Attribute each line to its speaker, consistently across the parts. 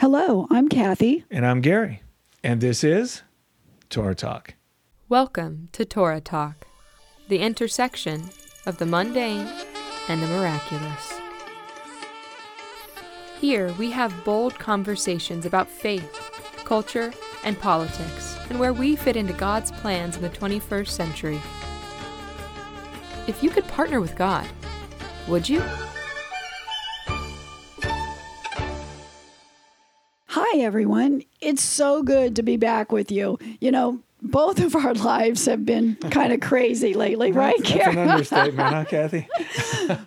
Speaker 1: Hello, I'm Kathy.
Speaker 2: And I'm Gary. And this is Torah Talk.
Speaker 3: Welcome to Torah Talk, the intersection of the mundane and the miraculous. Here we have bold conversations about faith, culture, and politics, and where we fit into God's plans in the 21st century. If you could partner with God, would you?
Speaker 1: Hi, everyone. It's so good to be back with you. You know, both of our lives have been kind of crazy lately, right,
Speaker 2: That's, that's an understatement, huh, Kathy?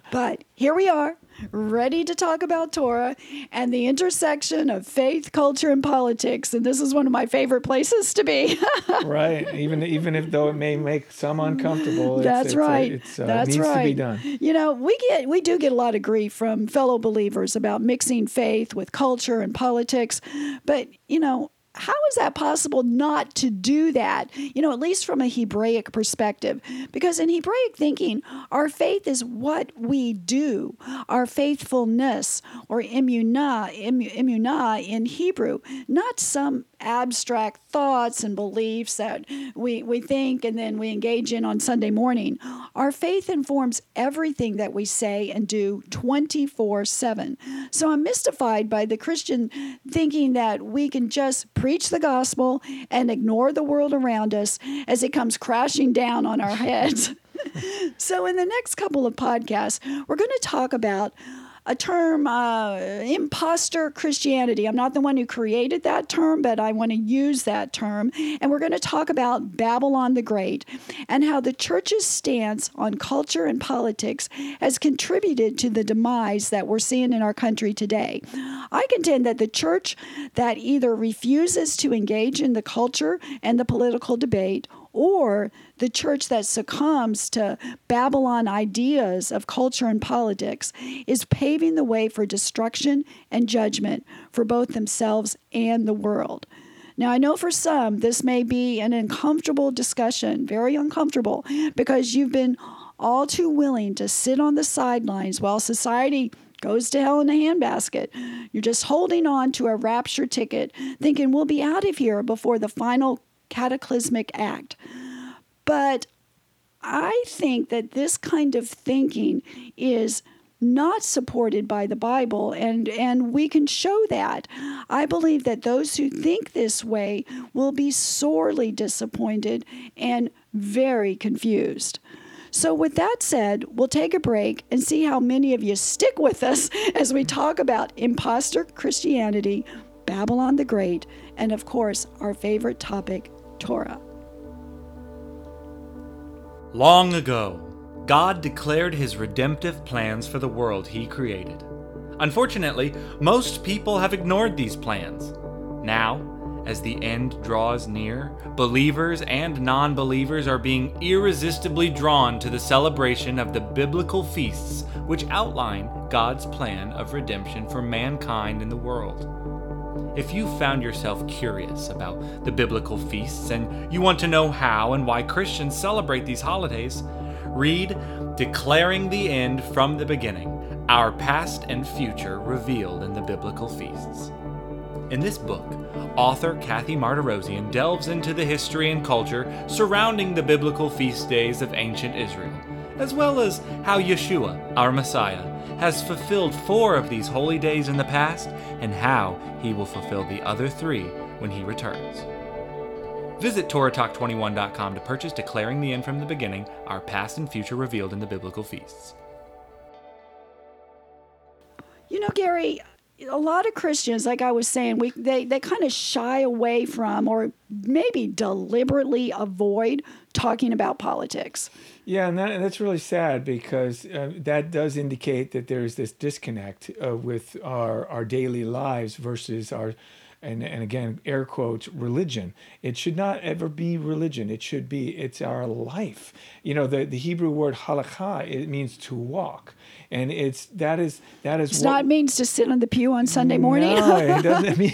Speaker 1: But here we are, ready to talk about Torah and the intersection of faith, culture, and politics. And this is one of my favorite places to be.
Speaker 2: right. Even even if though it may make some uncomfortable, it's,
Speaker 1: That's
Speaker 2: it's, uh,
Speaker 1: right.
Speaker 2: it's, uh,
Speaker 1: That's
Speaker 2: needs
Speaker 1: right.
Speaker 2: to be done.
Speaker 1: You know, we get we do get a lot of grief from fellow believers about mixing faith with culture and politics, but you know. How is that possible not to do that? You know, at least from a Hebraic perspective. Because in Hebraic thinking, our faith is what we do, our faithfulness or emunah, emu- emunah in Hebrew, not some abstract thoughts and beliefs that we, we think and then we engage in on Sunday morning. Our faith informs everything that we say and do 24 7. So I'm mystified by the Christian thinking that we can just preach the gospel and ignore the world around us as it comes crashing down on our heads. so, in the next couple of podcasts, we're going to talk about a term, uh, imposter Christianity. I'm not the one who created that term, but I want to use that term. And we're going to talk about Babylon the Great and how the church's stance on culture and politics has contributed to the demise that we're seeing in our country today. I contend that the church that either refuses to engage in the culture and the political debate or the church that succumbs to Babylon ideas of culture and politics is paving the way for destruction and judgment for both themselves and the world. Now, I know for some this may be an uncomfortable discussion, very uncomfortable, because you've been all too willing to sit on the sidelines while society goes to hell in a handbasket. You're just holding on to a rapture ticket, thinking we'll be out of here before the final cataclysmic act. But I think that this kind of thinking is not supported by the Bible, and, and we can show that. I believe that those who think this way will be sorely disappointed and very confused. So, with that said, we'll take a break and see how many of you stick with us as we talk about imposter Christianity, Babylon the Great, and of course, our favorite topic, Torah.
Speaker 4: Long ago, God declared his redemptive plans for the world he created. Unfortunately, most people have ignored these plans. Now, as the end draws near, believers and non believers are being irresistibly drawn to the celebration of the biblical feasts which outline God's plan of redemption for mankind in the world. If you found yourself curious about the biblical feasts and you want to know how and why Christians celebrate these holidays, read Declaring the End from the Beginning Our Past and Future Revealed in the Biblical Feasts. In this book, author Kathy Martirosian delves into the history and culture surrounding the biblical feast days of ancient Israel, as well as how Yeshua, our Messiah, has fulfilled four of these holy days in the past and how he will fulfill the other three when he returns. Visit TorahTalk21.com to purchase Declaring the End from the Beginning, our past and future revealed in the biblical feasts.
Speaker 1: You know, Gary, a lot of Christians, like I was saying, we they, they kind of shy away from or maybe deliberately avoid talking about politics.
Speaker 2: Yeah, and, that, that's really sad because uh, that does indicate that there's this disconnect uh, with our, our daily lives versus our, and, and again, air quotes, religion. It should not ever be religion. It should be, it's our life. You know, the, the Hebrew word halakha, it means to walk. And it's, that is, that is
Speaker 1: It's not means to sit on the pew on Sunday morning.
Speaker 2: No, it doesn't mean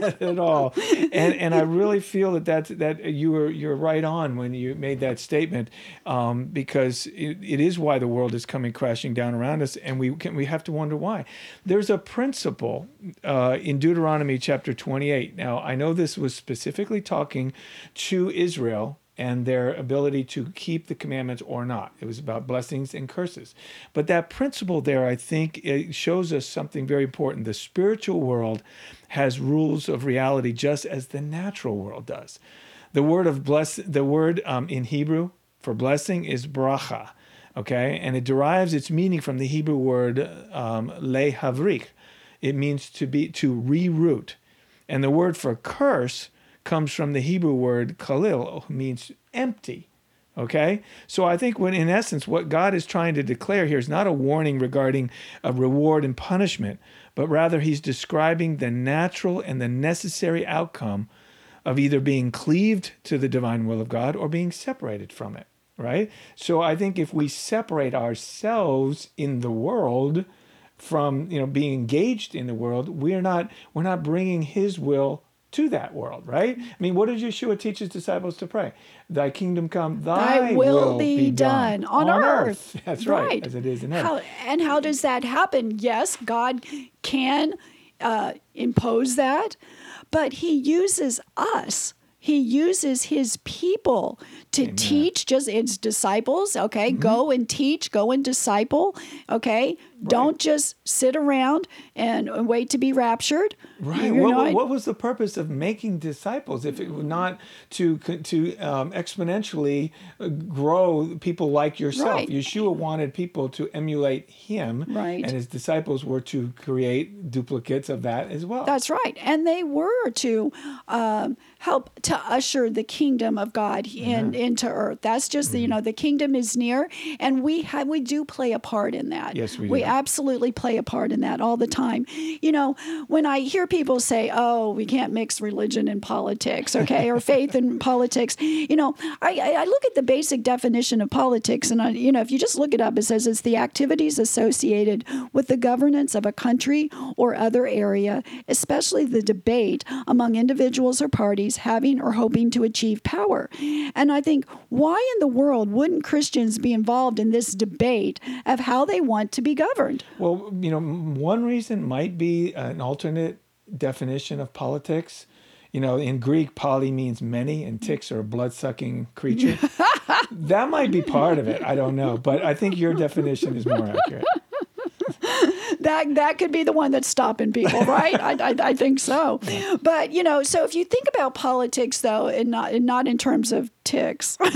Speaker 2: that at all. And and I really feel that that's, that you were you're right on when you made that statement, um, because it, it is why the world is coming crashing down around us, and we can, we have to wonder why. There's a principle uh, in Deuteronomy chapter 28. Now I know this was specifically talking to Israel and their ability to keep the commandments or not. It was about blessings and curses. But that principle there, I think, it shows us something very important. The spiritual world has rules of reality just as the natural world does. The word of bless, the word um, in Hebrew for blessing is bracha, okay, and it derives its meaning from the Hebrew word um, lehavrik. It means to be to reroot, and the word for curse comes from the Hebrew word kalil, means empty. Okay? So I think when in essence what God is trying to declare here is not a warning regarding a reward and punishment, but rather he's describing the natural and the necessary outcome of either being cleaved to the divine will of God or being separated from it, right? So I think if we separate ourselves in the world from, you know, being engaged in the world, we're not we're not bringing his will to that world, right? I mean, what did Yeshua teach his disciples to pray? Thy kingdom come, thy,
Speaker 1: Thy will be done on earth.
Speaker 2: That's right, as it is in heaven.
Speaker 1: How, and how does that happen? Yes, God can uh, impose that, but He uses us. He uses his people to teach just his disciples. Okay,
Speaker 2: Mm-hmm.
Speaker 1: go and teach, go and disciple. Okay, don't just sit around and wait to be raptured.
Speaker 2: Right. What, what, was the purpose of making disciples if it were not to to um, exponentially uh, grow people like yourself?
Speaker 1: Right.
Speaker 2: Yeshua wanted people to emulate him,
Speaker 1: Right.
Speaker 2: And his disciples were to create duplicates of that as well.
Speaker 1: That's right. And they were to um, help to usher the kingdom of God in into earth. That's just the, you know the kingdom is near, and we have we do play a part in that.
Speaker 2: Yes, we
Speaker 1: we
Speaker 2: do.
Speaker 1: Absolutely play a part in that all the time. You know, when I hear people say, "Oh, we can't mix religion and politics," okay, or faith and politics, you know, I, I I look at the basic definition of politics, and I, you know, if you just look it up, it says it's the activities associated with the governance of a country or other area, especially the debate among individuals or parties having or hoping to achieve power. And I think, why in the world wouldn't Christians be involved in this debate of how they want to be governed?
Speaker 2: Well, you know, one reason might be an alternate definition of politics. You know, in Greek, poly means many, and ticks are a blood sucking creature. that might be part of it. I don't know. But I think your definition is more accurate.
Speaker 1: that that could be the one that's stopping people, right? I, I, I think so. But you know, so if you think about politics, though, and not and not in terms of ticks.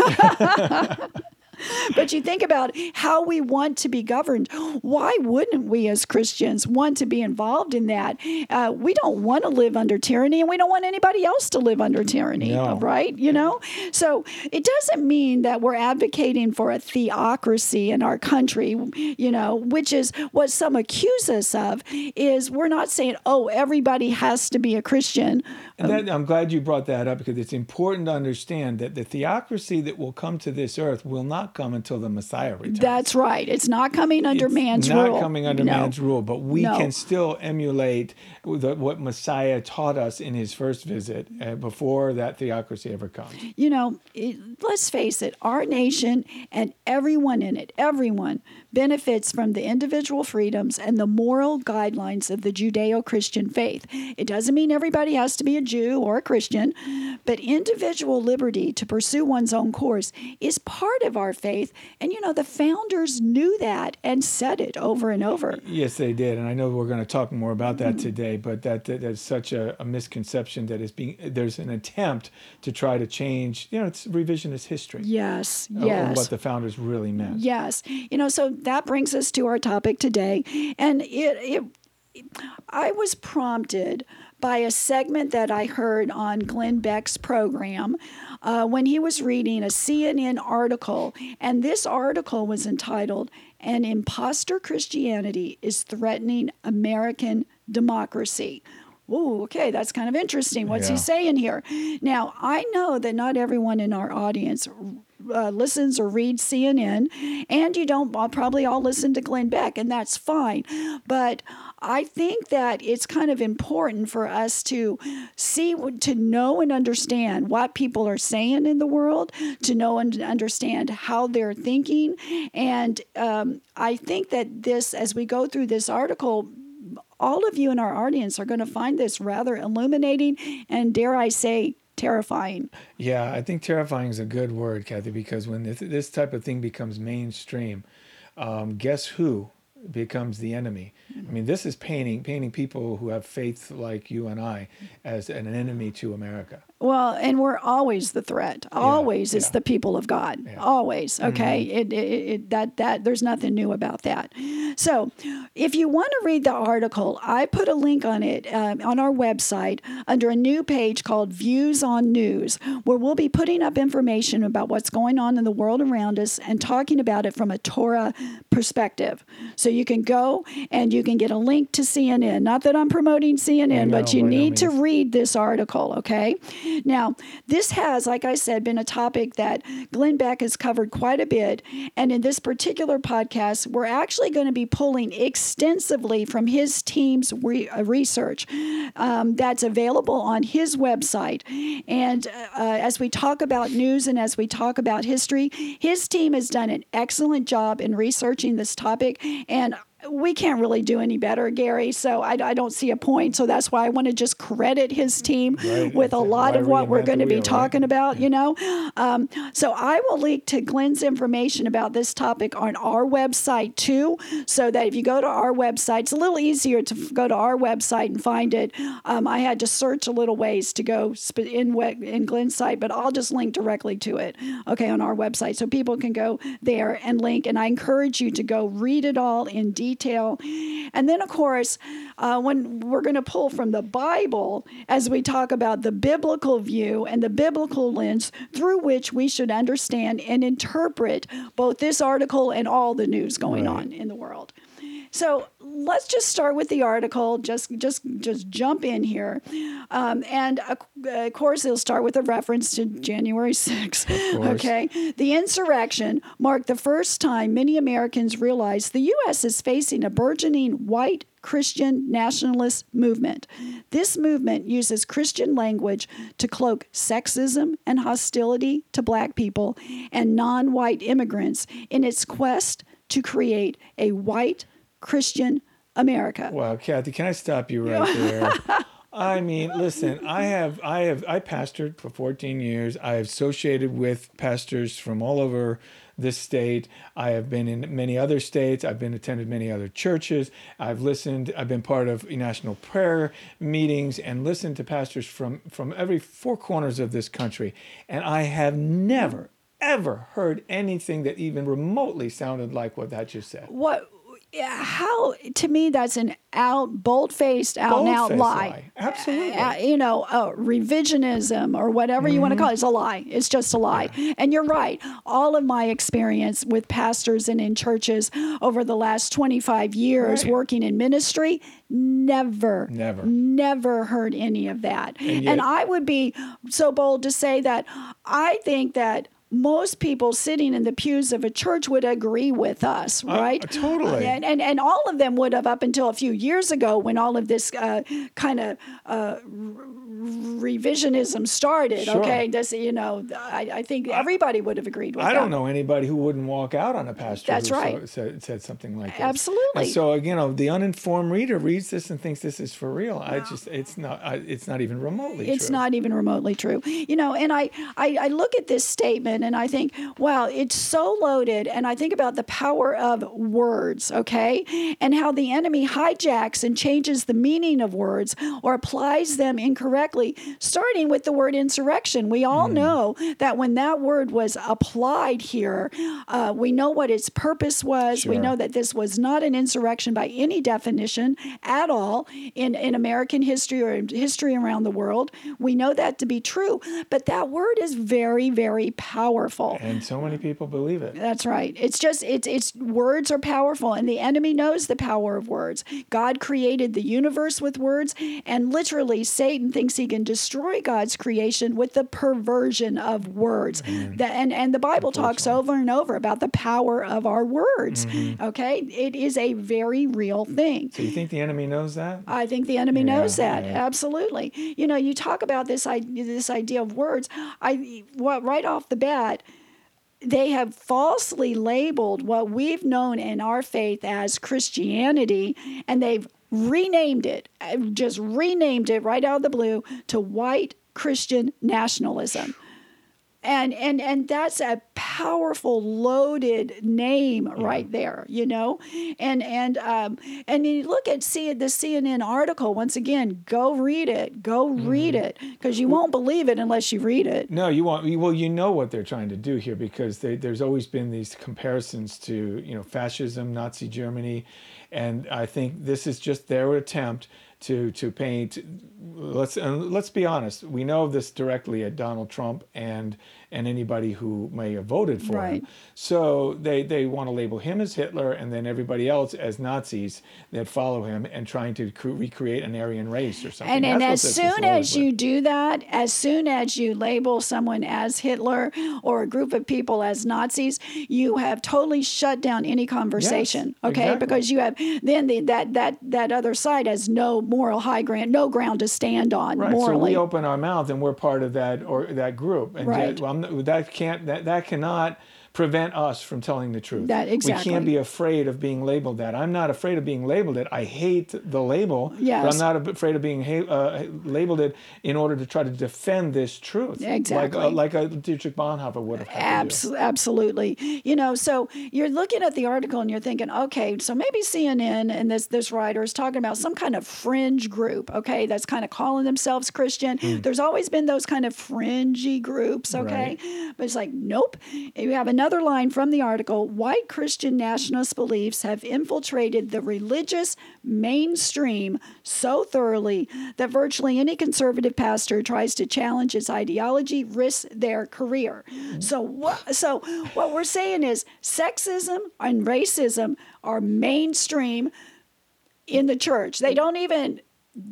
Speaker 1: But you think about how we want to be governed. Why wouldn't we, as Christians, want to be involved in that? Uh, we don't want to live under tyranny, and we don't want anybody else to live under tyranny,
Speaker 2: No.
Speaker 1: right? You know, so it doesn't mean that we're advocating for a theocracy in our country. You know, which is what some accuse us of. Is we're not saying, oh, everybody has to be a Christian.
Speaker 2: And that, I'm glad you brought that up because it's important to understand that the theocracy that will come to this earth will not come until the Messiah returns.
Speaker 1: That's right. It's not coming under
Speaker 2: It's
Speaker 1: man's
Speaker 2: not
Speaker 1: rule.
Speaker 2: Not coming under
Speaker 1: No.
Speaker 2: man's rule, but we
Speaker 1: No.
Speaker 2: can still emulate the, what Messiah taught us in his first visit uh, before that theocracy ever comes.
Speaker 1: you know, it, let's face it, our nation and everyone in it, everyone benefits from the individual freedoms and the moral guidelines of the Judeo Christian faith. It doesn't mean everybody has to be a Jew or a Christian, but individual liberty to pursue one's own course is part of our faith. And, you know, the founders knew that and said it over and over.
Speaker 2: Yes, they did, and I know we're going to talk more about that mm-hmm. today. But that, that that's such a, a misconception that is being there's an attempt to try to change. You know, it's revisionist history.
Speaker 1: Yes, yes.
Speaker 2: What the founders really meant.
Speaker 1: Yes. You know, so that brings us to our topic today. And it, it I was prompted by a segment that I heard on Glenn Beck's program uh, when he was reading a CNN article. And this article was entitled, An Imposter Christianity is Threatening American Democracy. oh, okay, that's kind of interesting. What's
Speaker 2: Yeah.
Speaker 1: he saying here? Now, I know that not everyone in our audience uh, listens or reads CNN, and you don't uh, probably all listen to Glenn Beck, and that's fine. But I think that it's kind of important for us to see, to know and understand what people are saying in the world, to know and understand how they're thinking. And um, I think that this, as we go through this article, all of you in our audience are going to find this rather illuminating and, dare I say, terrifying.
Speaker 2: Yeah, I think terrifying is a good word, Kathy, because when this, this type of thing becomes mainstream, um, guess who becomes the enemy? I mean, this is painting painting people who have faith like you and I as an enemy to America.
Speaker 1: Well, and we're always the threat. Always, it's
Speaker 2: yeah.
Speaker 1: the people of God. Always. Okay. It, it, it that that there's nothing new about that. So, if you want to read the article, I put a link on it um, on our website under a new page called Views on News, where we'll be putting up information about what's going on in the world around us and talking about it from a Torah perspective. So you can go and you can get a link to CNN. Not that I'm promoting CNN,
Speaker 2: No,
Speaker 1: but you need to read this article, okay? Now, this has, like I said, been a topic that Glenn Beck has covered quite a bit. And in this particular podcast, we're actually going to be pulling extensively from his team's re- uh, research um, that's available on his website. And uh, as we talk about news and as we talk about history, his team has done an excellent job in researching this topic. And we can't really do any better, Gary. So I, I don't see a point. So that's why I want to just credit his team
Speaker 2: Right.
Speaker 1: with a lot of what we're going to be
Speaker 2: wheel, right?
Speaker 1: talking about, you know. Um, so I will link to Glenn's information about this topic on our website too, so that if you go to our website, it's a little easier to f- go to our website and find it. Um, I had to search a little ways to go sp- in in Glenn's site, but I'll just link directly to it, okay, on our website, so people can go there and link. And I encourage you to go read it all in detail. And then, of course, uh, when we're going to pull from the Bible as we talk about the biblical view and the biblical lens through which we should understand and interpret both this article and all the news going
Speaker 2: Right.
Speaker 1: on in the world. So let's just start with the article. Just, just, just jump in here, um, and uh, of course, it'll start with a reference to January 6th. Okay, the insurrection marked the first time many Americans realized the U.S. is facing a burgeoning white Christian nationalist movement. This movement uses Christian language to cloak sexism and hostility to black people and non white immigrants in its quest to create a white Christian America.
Speaker 2: Wow, Kathy, can I stop you right there? I mean, listen, I have I have I pastored for 14 years. I have associated with pastors from all over this state. I have been in many other states. I've been attended many other churches. I've listened, I've been part of national prayer meetings and listened to pastors from from every four corners of this country. And I have never ever heard anything that even remotely sounded like what that just said.
Speaker 1: What? Yeah, How to me that's an out, bold-faced, out and out lie.
Speaker 2: lie. Absolutely.
Speaker 1: Uh, you know, uh, revisionism or whatever you want to call it. It's a lie. It's just a lie. And you're right. All of my experience with pastors and in churches over the last 25 years
Speaker 2: Right.
Speaker 1: working in ministry, never,
Speaker 2: Never.
Speaker 1: never heard any of that. And,
Speaker 2: yet-
Speaker 1: I would be so bold to say that I think that. Most people sitting in the pews of a church would agree with us, right?
Speaker 2: totally.
Speaker 1: And, and and all of them would have up until a few years ago when all of this uh, kind of uh, r- revisionism started.
Speaker 2: Sure.
Speaker 1: Okay, this you know, I, I think everybody would have agreed with
Speaker 2: I
Speaker 1: that.
Speaker 2: don't know anybody who wouldn't walk out on a pastor
Speaker 1: That's
Speaker 2: who
Speaker 1: right.
Speaker 2: said, said something like this.
Speaker 1: Absolutely.
Speaker 2: And so you know, the uninformed reader reads this and thinks this is for real. I just it's not I, it's not even remotely
Speaker 1: It's
Speaker 2: true.
Speaker 1: not even remotely true. You know, and I, I, I look at this statement and I think, wow, it's so loaded. And I think about the power of words, okay? And how the enemy hijacks and changes the meaning of words or applies them incorrectly, starting with the word insurrection. We all
Speaker 2: Hmm.
Speaker 1: know that when that word was applied here, uh, we know what its purpose was. We know that this was not an insurrection by any definition at all in, in American history or history around the world. We know that to be true, but that word is very, very powerful. Powerful.
Speaker 2: And so many people believe it.
Speaker 1: That's right. It's just it's it's words are powerful and the enemy knows the power of words. God created the universe with words and literally Satan thinks he can destroy God's creation with the perversion of words. The, and and the Bible talks over and over about the power of our words. Mm-hmm. Okay? It is a very real thing.
Speaker 2: So you think the enemy knows that?
Speaker 1: I think the enemy knows that
Speaker 2: yeah.
Speaker 1: absolutely. You know, you talk about this idea, this idea of words. I what right off the bat, they have falsely labeled what we've known in our faith as Christianity, and they've renamed it, uh, just renamed it right out of the blue to white Christian nationalism and and and that's a powerful loaded name right there you know? And and um and you look at see the cnn article once again go read it go read it because you won't believe it unless you read it.
Speaker 2: No, you won't well, you know what they're trying to do here because they, there's always been these comparisons to you know fascism, Nazi Germany, and I think this is just their attempt to to paint. Let's uh, let's be honest. We know this directly at Donald Trump and and anybody who may have voted for
Speaker 1: Right.
Speaker 2: him. So they they want to label him as Hitler and then everybody else as Nazis that follow him and trying to cre- recreate an Aryan race or something.
Speaker 1: and, and as
Speaker 2: what this is
Speaker 1: soon as
Speaker 2: with.
Speaker 1: you do that, as soon as you label someone as Hitler or a group of people as Nazis, you have totally shut down any conversation. okay,
Speaker 2: exactly.
Speaker 1: because you have then the, that that that other side has no moral high ground, no ground to stand on
Speaker 2: Right. So
Speaker 1: morally.
Speaker 2: we open our mouth and we're part of that or that group, and
Speaker 1: Right.
Speaker 2: well, I'm that can't that that cannot prevent us from telling the truth.
Speaker 1: That- exactly.
Speaker 2: We can't be afraid of being labeled that. I'm not afraid of being labeled it. I hate the label, but I'm not afraid of being ha- uh, labeled it in order to try to defend this truth.
Speaker 1: Exactly.
Speaker 2: Like uh, like a Dietrich Bonhoeffer would have had.
Speaker 1: Abs- absolutely. You know, so you're looking at the article and you're thinking, okay, so maybe CNN and this this writer is talking about some kind of fringe group, okay, that's kind of calling themselves Christian.
Speaker 2: Hmm.
Speaker 1: There's always been those kind of fringy groups, okay? Right. But it's like, nope. You have another line from the article white Christian nationalist beliefs have infiltrated the religious mainstream so thoroughly that virtually any conservative pastor tries to challenge its ideology risks their career. So what so what we're saying is sexism and racism are mainstream in the church. They don't even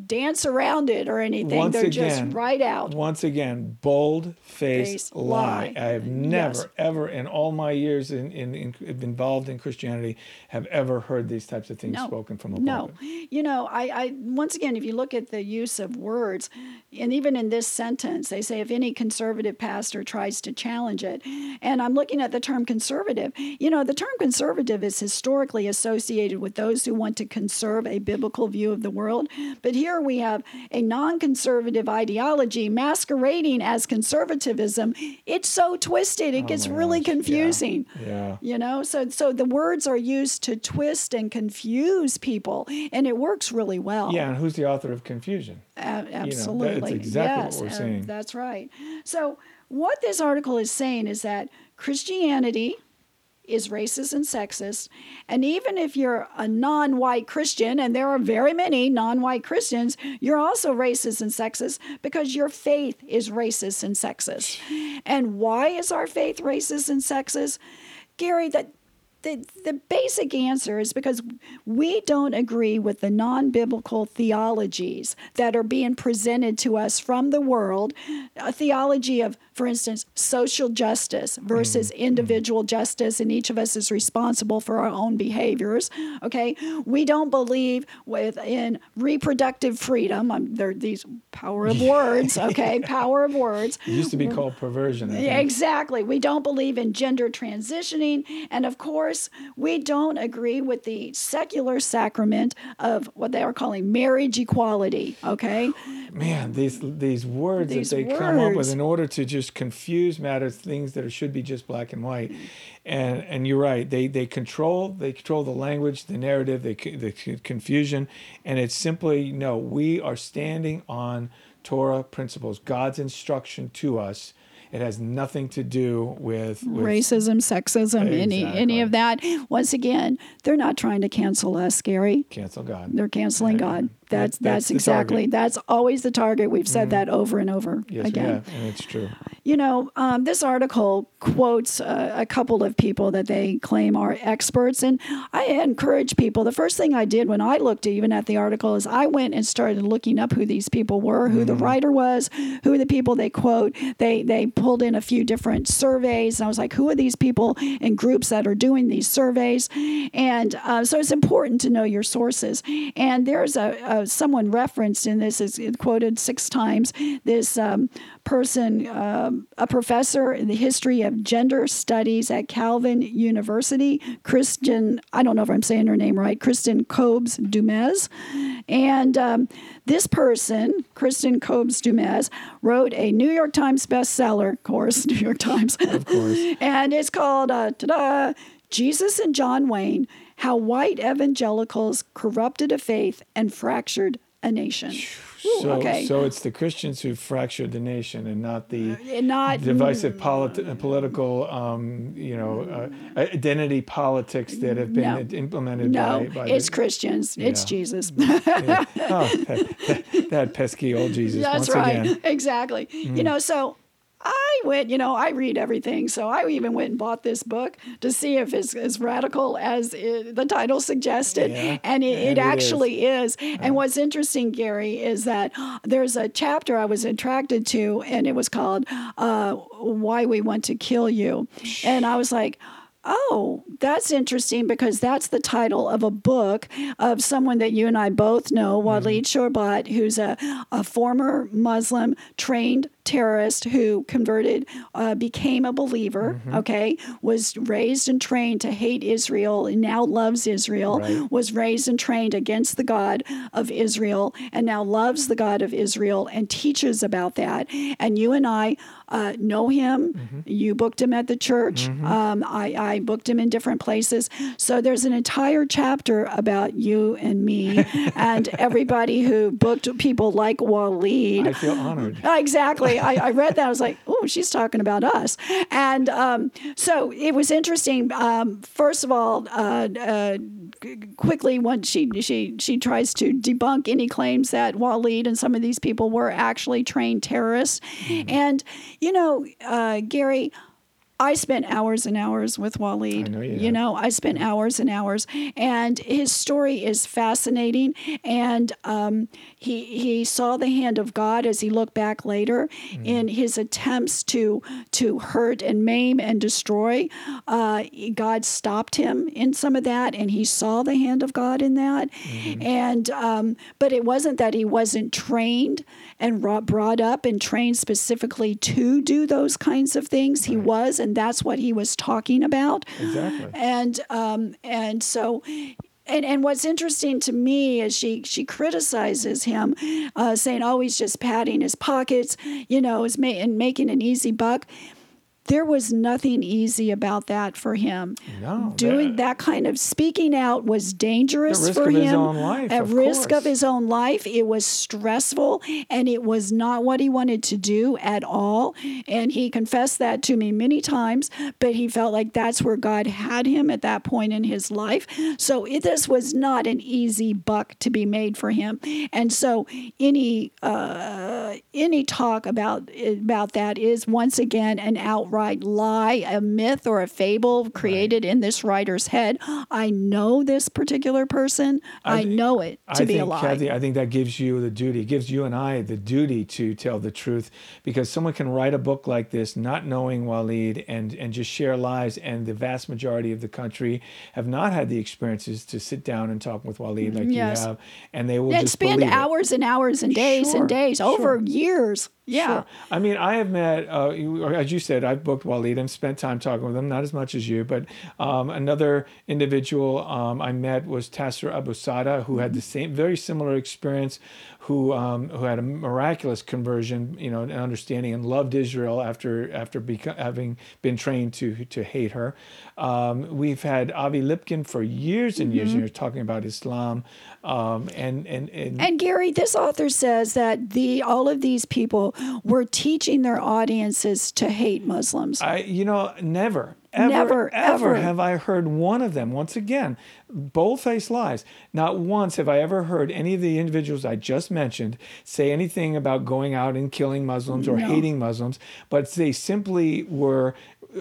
Speaker 1: dance around it or anything.
Speaker 2: Once
Speaker 1: They're
Speaker 2: again,
Speaker 1: just right out.
Speaker 2: Once again, bold faced lie.
Speaker 1: lie.
Speaker 2: I have never,
Speaker 1: Yes.
Speaker 2: ever, in all my years in, in, in involved in Christianity, have ever heard these types of things
Speaker 1: No.
Speaker 2: spoken from a
Speaker 1: No,
Speaker 2: pulpit.
Speaker 1: you know, I, I once again, if you look at the use of words, and even in this sentence, they say if any conservative pastor tries to challenge it, and I'm looking at the term conservative. You know, the term conservative is historically associated with those who want to conserve a biblical view of the world, but here we have a non-conservative ideology masquerading as conservatism. It's so twisted; it gets
Speaker 2: Oh my
Speaker 1: really
Speaker 2: gosh,
Speaker 1: confusing.
Speaker 2: yeah.
Speaker 1: You know, so so the words are used to twist and confuse people, and it works really well.
Speaker 2: Yeah, and who's the author of confusion?
Speaker 1: A- absolutely.
Speaker 2: exactly what
Speaker 1: yes,
Speaker 2: we're
Speaker 1: uh,
Speaker 2: saying.
Speaker 1: That's right. So what this article is saying is that Christianity is racist and sexist, and even if you're a non-white Christian, and there are very many non-white Christians, you're also racist and sexist because your faith is racist and sexist. And why is our faith racist and sexist? Gary, that the, the basic answer is because we don't agree with the non biblical theologies that are being presented to us from the world. A theology of, for instance, social justice versus individual justice, and each of us is responsible for our own behaviors. Okay. We don't believe with in reproductive freedom. Um, there these power of words. Okay. power of words.
Speaker 2: It used to be called perversion. I think.
Speaker 1: Yeah, exactly. We don't believe in gender transitioning. And of course, we don't agree with the secular sacrament of what they are calling marriage equality. Okay.
Speaker 2: Man, these these words
Speaker 1: These
Speaker 2: that they come up with in order to just confuse matters, things that are, should be just black and white, and and you're right. They they control they control the language, the narrative, they c- the confusion, and it's simply no. We are standing on Torah principles, God's instruction to us. It has nothing to do with, with
Speaker 1: Racism, sexism, any any of that. Once again, they're not trying to cancel us, Gary.
Speaker 2: cancel God.
Speaker 1: They're canceling God. That's that's,
Speaker 2: that's
Speaker 1: exactly that's always the target. We've said that over and over
Speaker 2: Yes,
Speaker 1: again.
Speaker 2: have, it's true.
Speaker 1: You know, um, this article quotes uh, a couple of people that they claim are experts, and I encourage people. The first thing I did when I looked even at the article is I went and started looking up who these people were, who the writer was, who the people they quote. They they pulled in a few different surveys, and I was like, who are these people in groups that are doing these surveys? And uh, so it's important to know your sources. And there's a, a someone referenced in this is quoted six times. This um, person, um, a professor in the history of gender studies at Calvin University, Kristin, I don't know if I'm saying her name right, Kristin Kobes Du Mez. And um, this person, Kristin Kobes Du Mez, wrote a New York Times bestseller, of course, New York Times. Of
Speaker 2: course.
Speaker 1: and it's called, uh, ta-da, Jesus and John Wayne, How White Evangelicals Corrupted a Faith and Fractured a Nation.
Speaker 2: So,
Speaker 1: okay.
Speaker 2: so it's the Christians who fractured the nation, and not the
Speaker 1: And not
Speaker 2: divisive politi- political, um, you know, uh, identity politics that have been
Speaker 1: No.
Speaker 2: implemented
Speaker 1: no,
Speaker 2: by. by
Speaker 1: it's
Speaker 2: the,
Speaker 1: Christians. It's Jesus.
Speaker 2: yeah. Oh, that, that, that pesky old Jesus.
Speaker 1: That's right.
Speaker 2: again. Mm.
Speaker 1: Exactly. You know, so I went, you know, I read everything. So I even went and bought this book to see if it's as radical as it, the title suggested.
Speaker 2: Yeah,
Speaker 1: And it, it
Speaker 2: it
Speaker 1: actually is. And what's interesting, Gary, is that there's a chapter I was attracted to, and it was called uh, Why We Want to Kill You. And I was like, Oh, that's interesting because that's the title of a book of someone that you and I both know, Walid Shoebat, who's a, a former Muslim trained terrorist who converted, uh, became a believer, okay, was raised and trained to hate Israel and now loves Israel,
Speaker 2: Right.
Speaker 1: was raised and trained against the God of Israel and now loves the God of Israel and teaches about that. And you and I uh, know him. You booked him at the church. Um, I, I booked him in different places. So there's an entire chapter about you and me and everybody who booked people like Walid.
Speaker 2: I feel honored.
Speaker 1: Exactly. I, I read that. I was like, oh, she's talking about us. And um, so it was interesting. Um, first of all, uh, uh, quickly, once she, she, she tries to debunk any claims that Walid and some of these people were actually trained terrorists. And, you know, uh, Gary, I spent hours and hours with Walid.
Speaker 2: I know you
Speaker 1: you know, I spent hours and hours, and his story is fascinating. And um, he he saw the hand of God as he looked back later
Speaker 2: Mm-hmm.
Speaker 1: in his attempts to to hurt and maim and destroy. Uh, God stopped him in some of that, and he saw the hand of God in that.
Speaker 2: Mm-hmm.
Speaker 1: And um, but it wasn't that he wasn't trained and brought brought up and trained specifically to do those kinds of things. He was, and that's what he was talking about.
Speaker 2: Exactly.
Speaker 1: And um, and so. And, and what's interesting to me is she she criticizes him, uh, saying, "Oh, he's just padding his pockets, you know, is ma- and making an easy buck." There was nothing easy about that for him.
Speaker 2: No,
Speaker 1: doing
Speaker 2: that-
Speaker 1: that kind of speaking out was dangerous
Speaker 2: At risk
Speaker 1: for
Speaker 2: of
Speaker 1: him.
Speaker 2: his own life,
Speaker 1: At
Speaker 2: of
Speaker 1: risk
Speaker 2: course.
Speaker 1: of his own life, it was stressful, and it was not what he wanted to do at all. And he confessed that to me many times. But he felt like that's where God had him at that point in his life. So it, this was not an easy buck to be made for him. And so any uh, any talk about about that is once again an outright lie, a myth or a fable created in this writer's head. I know this particular person. I,
Speaker 2: I
Speaker 1: know it to
Speaker 2: I
Speaker 1: be
Speaker 2: think,
Speaker 1: a lie.
Speaker 2: Kathy, I think that gives you the duty, gives you and I the duty to tell the truth because someone can write a book like this not knowing Walid and, and just share lies. And the vast majority of the country have not had the experiences to sit down and talk with Walid like
Speaker 1: Yes.
Speaker 2: you have. And they will
Speaker 1: and
Speaker 2: just
Speaker 1: spend
Speaker 2: believe it.
Speaker 1: hours and hours and days
Speaker 2: Sure,
Speaker 1: and days over
Speaker 2: sure.
Speaker 1: Years. Yeah.
Speaker 2: Sure. I mean, I have met, uh, as you said, I've booked Walid and spent time talking with him, not as much as you, but um, another individual um, I met was Taysir Abu Saada, who had the same, very similar experience, who um, who had a miraculous conversion, you know, and understanding, and loved Israel after after having been trained to to hate her. Um, we've had Avi Lipkin for years and years and years talking about Islam, um, and and and
Speaker 1: And Gary, this author says that the all of these people were teaching their audiences to hate Muslims.
Speaker 2: I, you know, never. Ever,
Speaker 1: Never,
Speaker 2: ever
Speaker 1: ever.
Speaker 2: have I heard one of them. Once again, bold-faced lies. Not once have I ever heard any of the individuals I just mentioned say anything about going out and killing Muslims or
Speaker 1: No.
Speaker 2: hating Muslims, but they simply were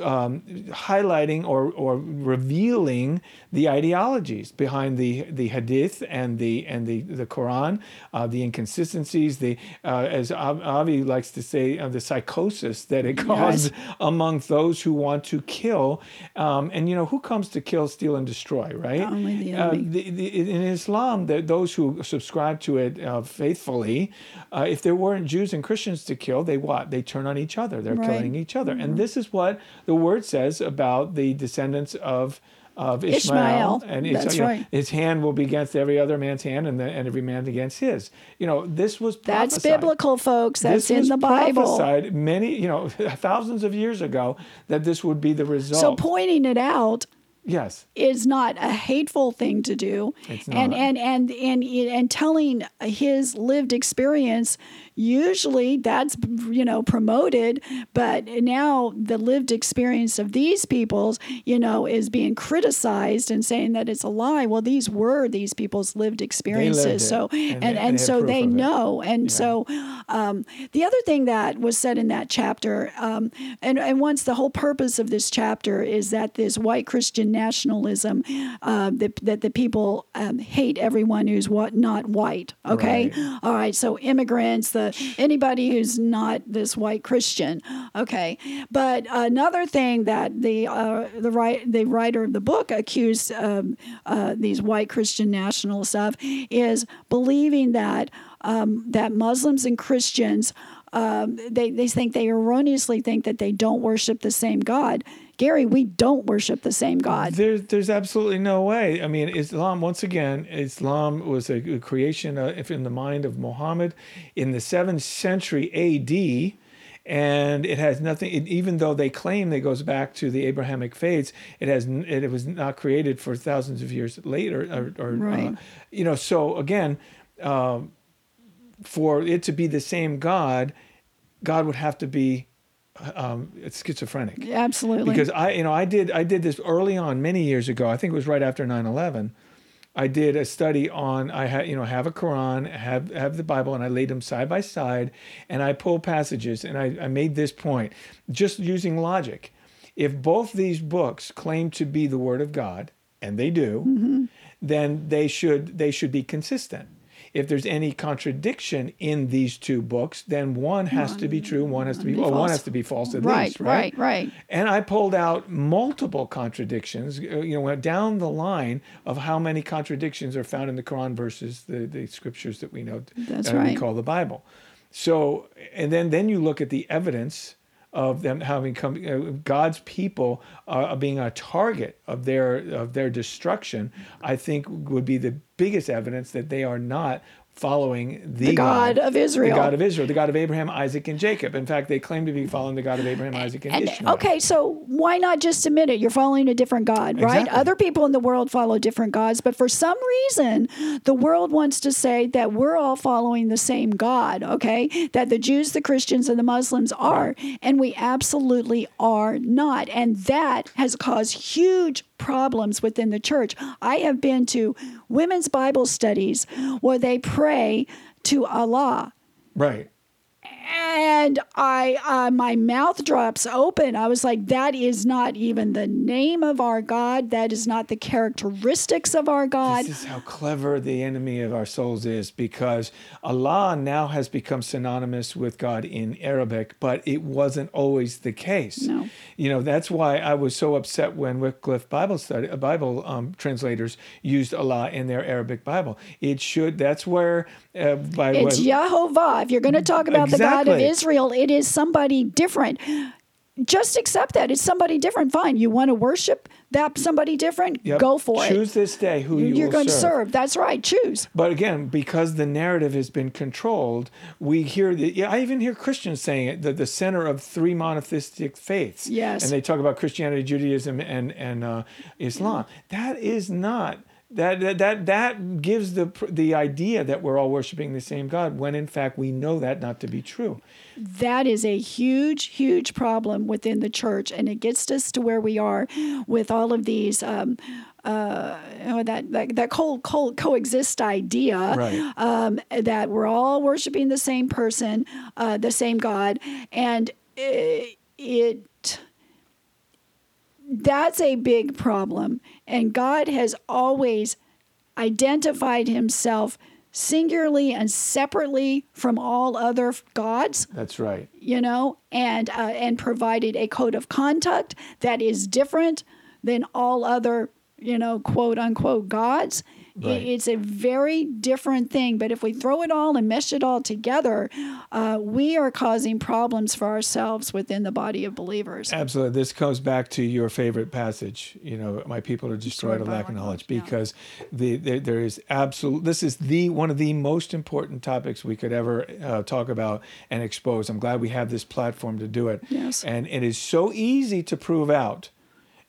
Speaker 2: um, highlighting or, or revealing the ideologies behind the the Hadith and the and the the Quran, uh, the inconsistencies, the uh, as Av- Avi likes to say, uh, the psychosis that it caused among those who want to kill. Um, and you know who comes to kill, steal, and destroy, right?
Speaker 1: Only the
Speaker 2: Uh,
Speaker 1: enemy.
Speaker 2: the, the, in Islam, the, those who subscribe to it uh, faithfully, uh, if there weren't Jews and Christians to kill, they what? They turn on each other. They're
Speaker 1: Right. Mm-hmm.
Speaker 2: killing each other. And this is what the word says about the descendants of of Ishmael.
Speaker 1: Ishmael.
Speaker 2: And it's,
Speaker 1: That's
Speaker 2: you know,
Speaker 1: right.
Speaker 2: his hand will be against every other man's hand, and, the, and every man against his. You know, this was
Speaker 1: That's biblical, folks. That's
Speaker 2: This
Speaker 1: in the Bible.
Speaker 2: prophesied many, you know, thousands of years ago that this would be the result.
Speaker 1: So pointing it out
Speaker 2: yes.
Speaker 1: is not a hateful thing to do
Speaker 2: It's
Speaker 1: and, and and and and telling his lived experience usually that's you know promoted but now the lived experience of these people's you know is being criticized and saying that it's a lie. Well these were these people's lived experiences. So
Speaker 2: and
Speaker 1: and
Speaker 2: they-
Speaker 1: and, so they know. And so um, the other thing that was said in that chapter um, and, and once the whole purpose of this chapter is that this white christian nationalism uh, that, that the people um, hate everyone who's what not white okay?
Speaker 2: Right.
Speaker 1: all right so immigrants the anybody who's not this white christian okay. But another thing that the uh, the right the writer of the book accused um, uh, these white christian nationalists of is believing that um, that muslims and christians um, they, they think they erroneously think that they don't worship the same god gary we don't worship the same god
Speaker 2: There's there's absolutely no way. I mean, Islam once again, Islam was a, creation uh, if in the mind of Muhammad in the seventh century A.D. And it has nothing. It, even though they claim it goes back to the Abrahamic faiths, it has. n- It was not created for thousands of years later, or, or
Speaker 1: Right.
Speaker 2: uh, you know. So again, um, for it to be the same God, God would have to be um, it's schizophrenic
Speaker 1: absolutely
Speaker 2: because I, you know, I did I did this early on many years ago. I think it was right after 9/11. I did a study on I had you know have a Quran, have have the Bible, and I laid them side by side, and I pulled passages, and I, I made this point just using logic. If both these books claim to be the Word of God, and they do, then they should they should be consistent. If there's any contradiction in these two books, then one has to be true, one has to be,
Speaker 1: be
Speaker 2: well, one has to be false at
Speaker 1: right
Speaker 2: least, right?
Speaker 1: right right
Speaker 2: And I pulled out multiple contradictions, uh, you know, went down the line of how many contradictions are found in the Quran versus the, the scriptures that we know
Speaker 1: That's
Speaker 2: that we
Speaker 1: right.
Speaker 2: call the Bible. So, and then then you look at the evidence of them having come, uh, God's people uh, being a target of their of their destruction. I think would be the biggest evidence that they are not following the,
Speaker 1: The God of Israel.
Speaker 2: the God of Israel, the God of Abraham, Isaac, and Jacob. In fact, they claim to be following the God of Abraham, Isaac, and,
Speaker 1: And-
Speaker 2: Ishmael.
Speaker 1: okay, so why not just admit it? You're following a different God, right?
Speaker 2: Exactly.
Speaker 1: Other people in the world follow different gods, but for some reason, the world wants to say that we're all following the same God, okay? That the Jews, the Christians, and the Muslims are, and we absolutely are not. And that has caused huge problems within the church. I have been to women's Bible studies where they pray to Allah
Speaker 2: Right.
Speaker 1: And I uh, my mouth drops open. I was like, that is not even the name of our God. That is not the characteristics of our God.
Speaker 2: This is how clever the enemy of our souls is because Allah now has become synonymous with God in Arabic, but it wasn't always the case.
Speaker 1: No.
Speaker 2: You know, that's why I was so upset when Wycliffe Bible study, uh, Bible um, translators used Allah in their Arabic Bible. It should, that's where, uh, by
Speaker 1: It's
Speaker 2: way-
Speaker 1: Jehovah. If you're going to talk about the God of Israel, it is somebody different. Just accept that. It's somebody different. Fine. You want to worship that somebody different?
Speaker 2: Yep.
Speaker 1: Go for
Speaker 2: Choose
Speaker 1: it.
Speaker 2: Choose this day who you
Speaker 1: You're
Speaker 2: will
Speaker 1: going to
Speaker 2: serve.
Speaker 1: serve. That's right. Choose.
Speaker 2: But again, because the narrative has been controlled, we hear that. Yeah, I even hear Christians saying it. The, the center of three monotheistic faiths.
Speaker 1: Yes.
Speaker 2: And they talk about Christianity, Judaism, and and uh, Islam. That is not that that that, that gives the the idea that we're all worshiping the same God when in fact we know that not to be true.
Speaker 1: That is a huge, huge problem within the church, and it gets us to where we are with all of these. Um, uh, know, that that that co- co- coexist idea
Speaker 2: Right.
Speaker 1: um, that we're all worshiping the same person, uh, the same God, and it, it that's a big problem. And God has always identified himself singularly and separately from all other gods
Speaker 2: That's right.
Speaker 1: you know, and uh, and provided a code of conduct that is different than all other, you know, quote unquote gods.
Speaker 2: Right.
Speaker 1: It's a very different thing. But if we throw it all and mesh it all together, uh, we are causing problems for ourselves within the body of believers.
Speaker 2: Absolutely. This comes back to your favorite passage. You know, my people are destroyed of lack of knowledge
Speaker 1: yeah.
Speaker 2: because the, the, there is absolute. This is the one of the most important topics we could ever uh, talk about and expose. I'm glad we have this platform to do it.
Speaker 1: Yes.
Speaker 2: And it is so easy to prove out.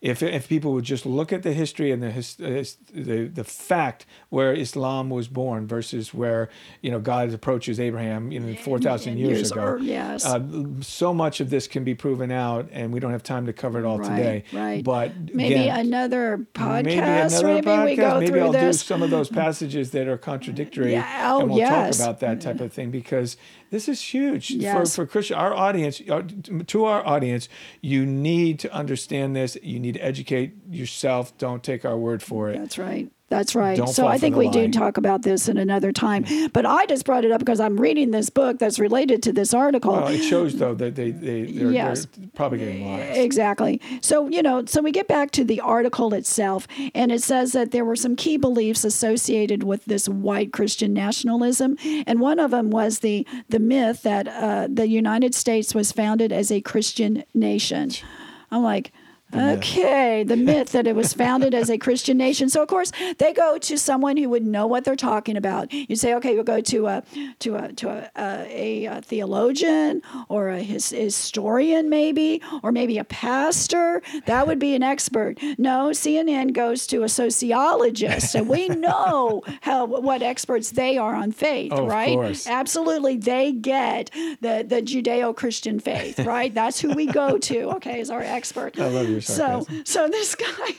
Speaker 2: If, if people would just look at the history and the, his, uh, his, the the fact where Islam was born versus where you know God approaches Abraham you know four thousand years,
Speaker 1: Years
Speaker 2: ago,
Speaker 1: or- yes.
Speaker 2: uh, so much of this can be proven out, and we don't have time to cover it all
Speaker 1: Right,
Speaker 2: today.
Speaker 1: right.
Speaker 2: But
Speaker 1: Maybe
Speaker 2: again,
Speaker 1: another podcast.
Speaker 2: maybe another
Speaker 1: maybe
Speaker 2: podcast.
Speaker 1: we go
Speaker 2: maybe
Speaker 1: through
Speaker 2: I'll
Speaker 1: this.
Speaker 2: do some of those passages that are contradictory,
Speaker 1: Yeah, oh,
Speaker 2: and we'll
Speaker 1: yes.
Speaker 2: talk about that type of thing because this is huge
Speaker 1: Yes.
Speaker 2: for for Christian. Our audience, to our audience, you need to understand this. You need to educate yourself. Don't take our word for it.
Speaker 1: That's right. That's right.
Speaker 2: Don't
Speaker 1: so I think we do talk about this in another time. But I just brought it up because I'm reading this book that's related to this article.
Speaker 2: Well, it shows though that they they they're,
Speaker 1: Yes.
Speaker 2: they're propagating lies.
Speaker 1: Exactly. So, you know, so we get back to the article itself, and it says that there were some key beliefs associated with this white Christian nationalism. And one of them was the, the myth that uh, the United States was founded as a Christian nation. I'm like, Okay, the myth that it was founded as a Christian nation. So of course they go to someone who would know what they're talking about. You say, okay, we'll go to a to a to a, a, a theologian or a his, historian, maybe, or maybe a pastor. That would be an expert. No, CNN goes to a sociologist, and we know how what experts they are on faith,
Speaker 2: Oh, of
Speaker 1: right?
Speaker 2: course.
Speaker 1: Absolutely, they get the the Judeo-Christian faith, right? That's who we go to. Okay, as our expert.
Speaker 2: I love
Speaker 1: So, so this guy,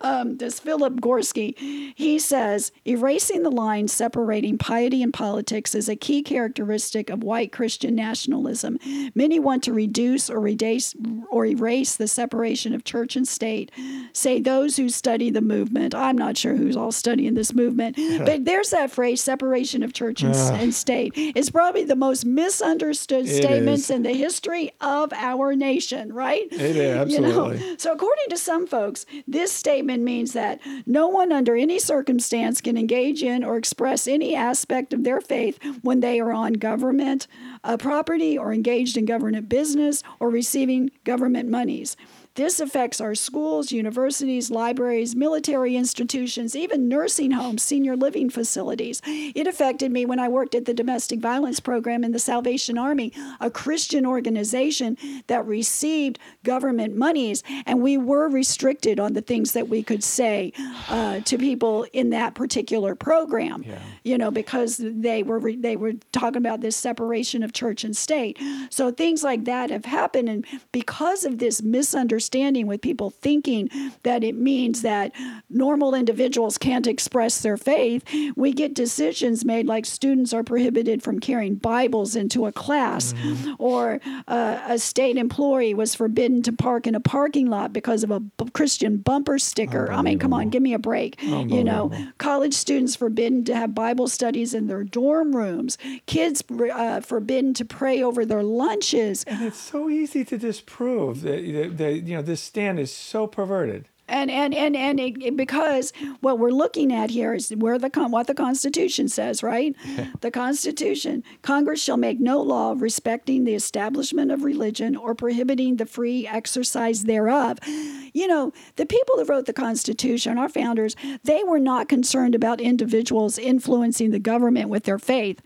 Speaker 1: um, this Philip Gorski, he says erasing the line separating piety and politics is a key characteristic of white Christian nationalism. Many want to reduce or erase or erase the separation of church and state. Say those who study the movement. I'm not sure who's all studying this movement, but there's that phrase: separation of church and, and state. It's probably the most misunderstood statements
Speaker 2: is.
Speaker 1: in the history of our nation. Right?
Speaker 2: It is,
Speaker 1: You know?
Speaker 2: absolutely.
Speaker 1: So, according to some folks, this statement means that no one under any circumstance can engage in or express any aspect of their faith when they are on government uh, property or engaged in government business or receiving government monies. This affects our schools, universities, libraries, military institutions, even nursing homes, senior living facilities. It affected me when I worked at the domestic violence program in the Salvation Army, a Christian organization that received government monies, and we were restricted on the things that we could say uh, to people in that particular program. Yeah. You know, because they were re- they were talking about this separation of church and state. So things like that have happened, and because of this misunderstanding with people thinking that it means that normal individuals can't express their faith, we get decisions made like students are prohibited from carrying Bibles into a class, or uh, a state employee was forbidden to park in a parking lot because of a b- Christian bumper sticker. I mean, come on, give me a break. You know, college students forbidden to have Bible studies in their dorm rooms, kids uh, forbidden to pray over their lunches.
Speaker 2: And it's so easy to disprove that, that, that you know this stand is so perverted.
Speaker 1: And and and and it, it- because what we're looking at here is where the con- what the Constitution says, right? the Constitution: Congress shall make no law respecting the establishment of religion or prohibiting the free exercise thereof. You know, the people that wrote the Constitution, our founders, they were not concerned about individuals influencing the government with their faith.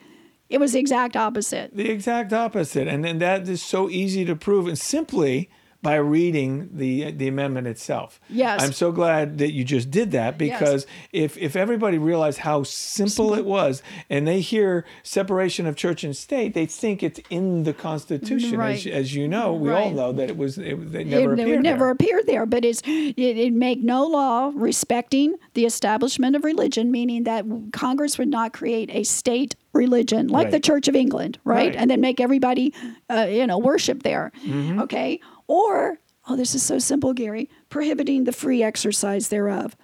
Speaker 1: It was the exact opposite.
Speaker 2: The exact opposite. And then that is so easy to prove. And simply by reading the the amendment itself.
Speaker 1: Yes.
Speaker 2: I'm so glad that you just did that because if if everybody realized how simple, it was and they hear separation of church and state, they think it's in the Constitution.
Speaker 1: Right.
Speaker 2: As, as you know, we all know that it was it, it never
Speaker 1: it
Speaker 2: appeared
Speaker 1: never
Speaker 2: there.
Speaker 1: appear there, but it's it, it make no law respecting the establishment of religion, meaning that Congress would not create a state religion like the Church of England, right?
Speaker 2: Right.
Speaker 1: And then make everybody, uh, you know, worship there,
Speaker 2: Mm-hmm.
Speaker 1: okay? Or oh, this is so simple, Gary, prohibiting the free exercise thereof.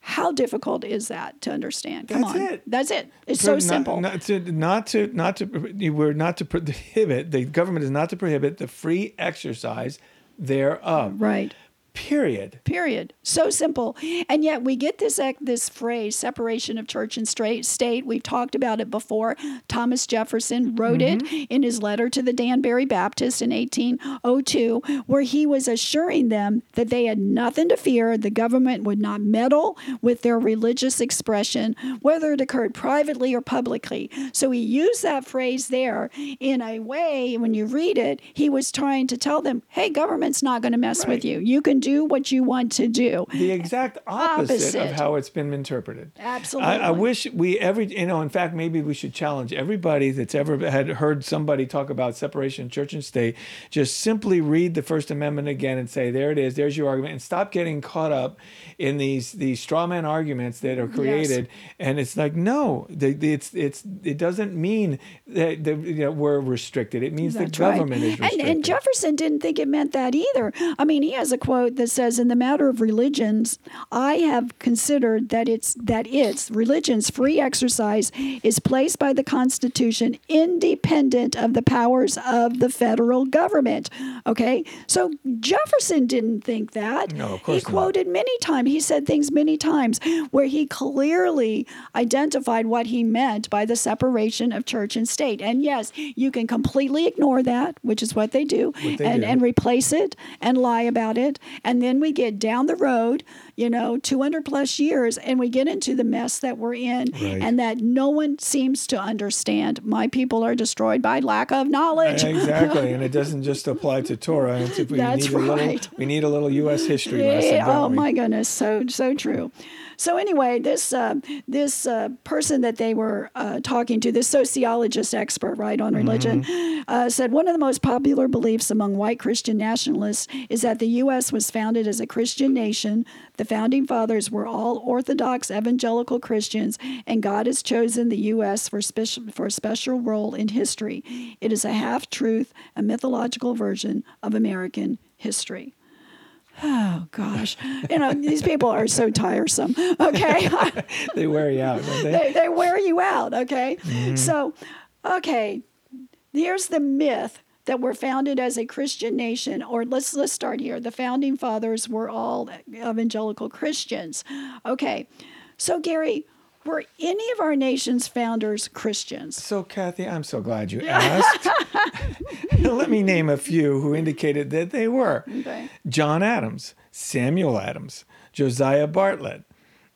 Speaker 1: How difficult is that to understand? Come
Speaker 2: That's
Speaker 1: on,
Speaker 2: it.
Speaker 1: that's it. It's so
Speaker 2: Not-
Speaker 1: simple.
Speaker 2: Not, to not to not to we're not to prohibit the government is not to prohibit the free exercise thereof.
Speaker 1: right.
Speaker 2: Period.
Speaker 1: Period. So simple. And yet we get this this phrase separation of church and straight state. We've talked about it before. Thomas Jefferson wrote it mm-hmm. in his letter to the Danbury Baptist in 1802 where he was assuring them that they had nothing to fear. The government would not meddle with their religious expression whether it occurred privately or publicly. So he used that phrase there in a way when you read it, he was trying to tell them, "Hey, government's not going to mess with you. You can do what you want to do.
Speaker 2: The exact opposite,
Speaker 1: Opposite.
Speaker 2: of how it's been interpreted.
Speaker 1: Absolutely.
Speaker 2: I, I wish we every you know. In fact, maybe we should challenge everybody that's ever had heard somebody talk about separation of church and state. Just simply read the First Amendment again and say, "There it is. There's your argument," and stop getting caught up in these these straw man arguments that are created. And it's like, no, the, the- it's it's it doesn't mean that, that you know, we're restricted. It means
Speaker 1: That's
Speaker 2: the
Speaker 1: right.
Speaker 2: government is
Speaker 1: And,
Speaker 2: restricted.
Speaker 1: and Jefferson didn't think it meant that either. I mean, he has a quote that says, "In the matter of religions, I have considered that it's that its religion's free exercise is placed by the Constitution independent of the powers of the federal government." Okay, so Jefferson didn't think that.
Speaker 2: No, of
Speaker 1: he
Speaker 2: course not.
Speaker 1: quoted many times. He said things many times where he clearly identified what he meant by the separation of church and state. And yes, you can completely ignore that, which is what they do,
Speaker 2: they
Speaker 1: and,
Speaker 2: do.
Speaker 1: and replace it and lie about it. And then we get down the road, you know, 200 plus years, and we get into the mess that we're in
Speaker 2: Right.
Speaker 1: and that no one seems to understand. My people are destroyed by lack of knowledge.
Speaker 2: exactly, and it doesn't just apply to Torah. It's, we
Speaker 1: That's
Speaker 2: need a little,
Speaker 1: right.
Speaker 2: we need a little U.S. history lesson.
Speaker 1: Yeah, oh
Speaker 2: we?
Speaker 1: my goodness, so so true. So anyway, this uh, this uh, person that they were uh, talking to, this sociologist expert, right on religion,
Speaker 2: Mm-hmm.
Speaker 1: uh, said one of the most popular beliefs among white Christian nationalists is that the U.S. was founded as a Christian nation. The founding fathers were all Orthodox evangelical Christians, and God has chosen the U.S. for special for a special role in history. It is a half truth, a mythological version of American history. Oh gosh, you know these people are so tiresome. Okay,
Speaker 2: they wear you out, don't they?
Speaker 1: they they wear you out. Okay,
Speaker 2: Mm-hmm.
Speaker 1: so okay, here's the myth that we're founded as a Christian nation. Or let's let's start here. The founding fathers were all evangelical Christians. Okay, so Gary, were any of our nation's founders Christians?
Speaker 2: So, Kathy, I'm so glad you asked. Let me name a few who indicated that they were
Speaker 1: Okay.
Speaker 2: John Adams, Samuel Adams, Josiah Bartlett,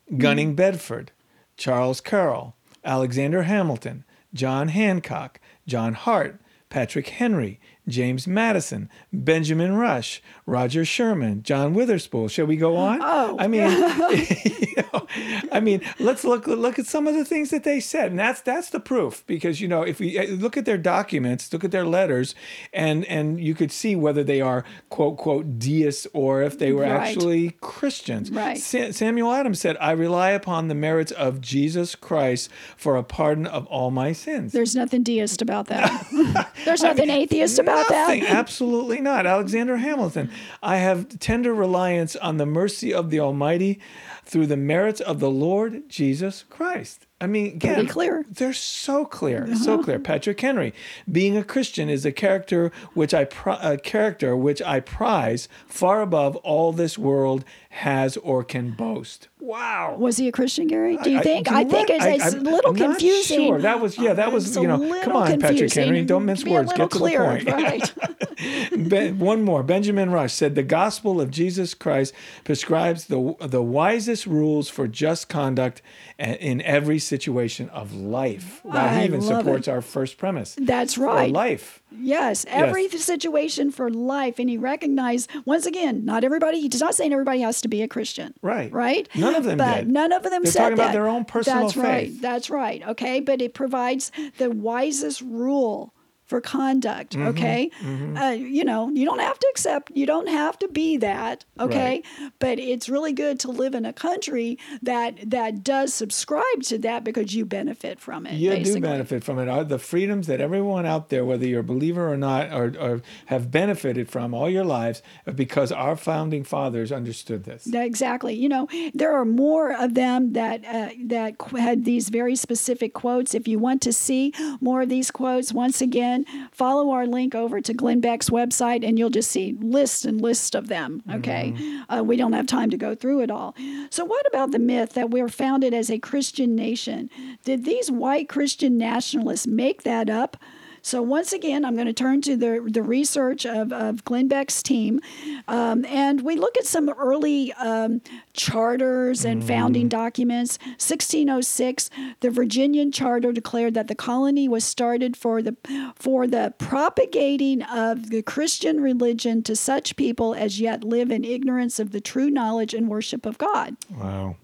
Speaker 2: hmm. Gunning Bedford, Charles Carroll, Alexander Hamilton, John Hancock, John Hart, Patrick Henry, James Madison, Benjamin Rush, Roger Sherman, John Witherspoon. Shall we go on?
Speaker 1: Oh.
Speaker 2: I mean, you know, I mean, let's look look at some of the things that they said, and that's that's the proof. Because you know, if we uh, look at their documents, look at their letters, and and you could see whether they are quote quote deists or if they were
Speaker 1: Right.
Speaker 2: actually Christians.
Speaker 1: Right.
Speaker 2: Sa- Samuel Adams said, "I rely upon the merits of Jesus Christ for a pardon of all my sins."
Speaker 1: There's nothing deist about that. There's nothing atheist about
Speaker 2: Nothing,
Speaker 1: that.
Speaker 2: absolutely not. Alexander Hamilton. I have tender reliance on the mercy of the Almighty through the merits of the Lord Jesus Christ. I mean, again,
Speaker 1: Pretty clear. Uh-huh.
Speaker 2: They're so clear, so clear. Patrick Henry, being a Christian is a character which I pri- a character which I prize far above all this world has or can boast. Wow.
Speaker 1: Was he a Christian, Gary? Do you
Speaker 2: I-
Speaker 1: think?
Speaker 2: you
Speaker 1: I, think it's,
Speaker 2: I-
Speaker 1: it's
Speaker 2: I'm
Speaker 1: a little
Speaker 2: not
Speaker 1: confusing.
Speaker 2: Sure, that was yeah, that was
Speaker 1: It's
Speaker 2: you know. Come on, Patrick. Henry, don't mince words. Get to
Speaker 1: clearer,
Speaker 2: the point.
Speaker 1: right?
Speaker 2: One more. Benjamin Rush said the gospel of Jesus Christ prescribes the the wisest rules for just conduct in every situation of life. Wow,
Speaker 1: I
Speaker 2: he even supports
Speaker 1: it.
Speaker 2: our first premise.
Speaker 1: That's
Speaker 2: For
Speaker 1: right.
Speaker 2: life.
Speaker 1: Yes, every situation for life. And he recognized, once again, not everybody, he does not saying everybody has to be a Christian.
Speaker 2: Right.
Speaker 1: Right?
Speaker 2: None of them
Speaker 1: But
Speaker 2: did.
Speaker 1: none of them
Speaker 2: They're
Speaker 1: said
Speaker 2: talking about their own personal
Speaker 1: That's right. That's right. Okay. But it provides the wisest rule for conduct.
Speaker 2: Mm-hmm.
Speaker 1: Okay. Uh, you know, you don't have to accept, you don't have to be that. Okay. But it's really good to live in a country that that does subscribe to that because you benefit from it.
Speaker 2: You
Speaker 1: basically.
Speaker 2: do benefit from it. Are the freedoms that everyone out there, whether you're a believer or not, or, or have benefited from all your lives because our founding fathers understood this.
Speaker 1: Exactly. You know, there are more of them that uh, that had these very specific quotes. If you want to see more of these quotes, once again, follow our link over to Glenn Beck's website, and you'll just see lists and lists of them. Okay, uh, we don't have time to go through it all. So, what about the myth that we're founded as a Christian nation? Did these white Christian nationalists make that up? So once again, I'm going to turn to the the research of, of Glenn Beck's team, um, and we look at some early um, charters and founding documents. 1606, the Virginian Charter declared that the colony was started for the for the propagating of the Christian religion to such people as yet live in ignorance of the true knowledge and worship of God.
Speaker 2: Wow.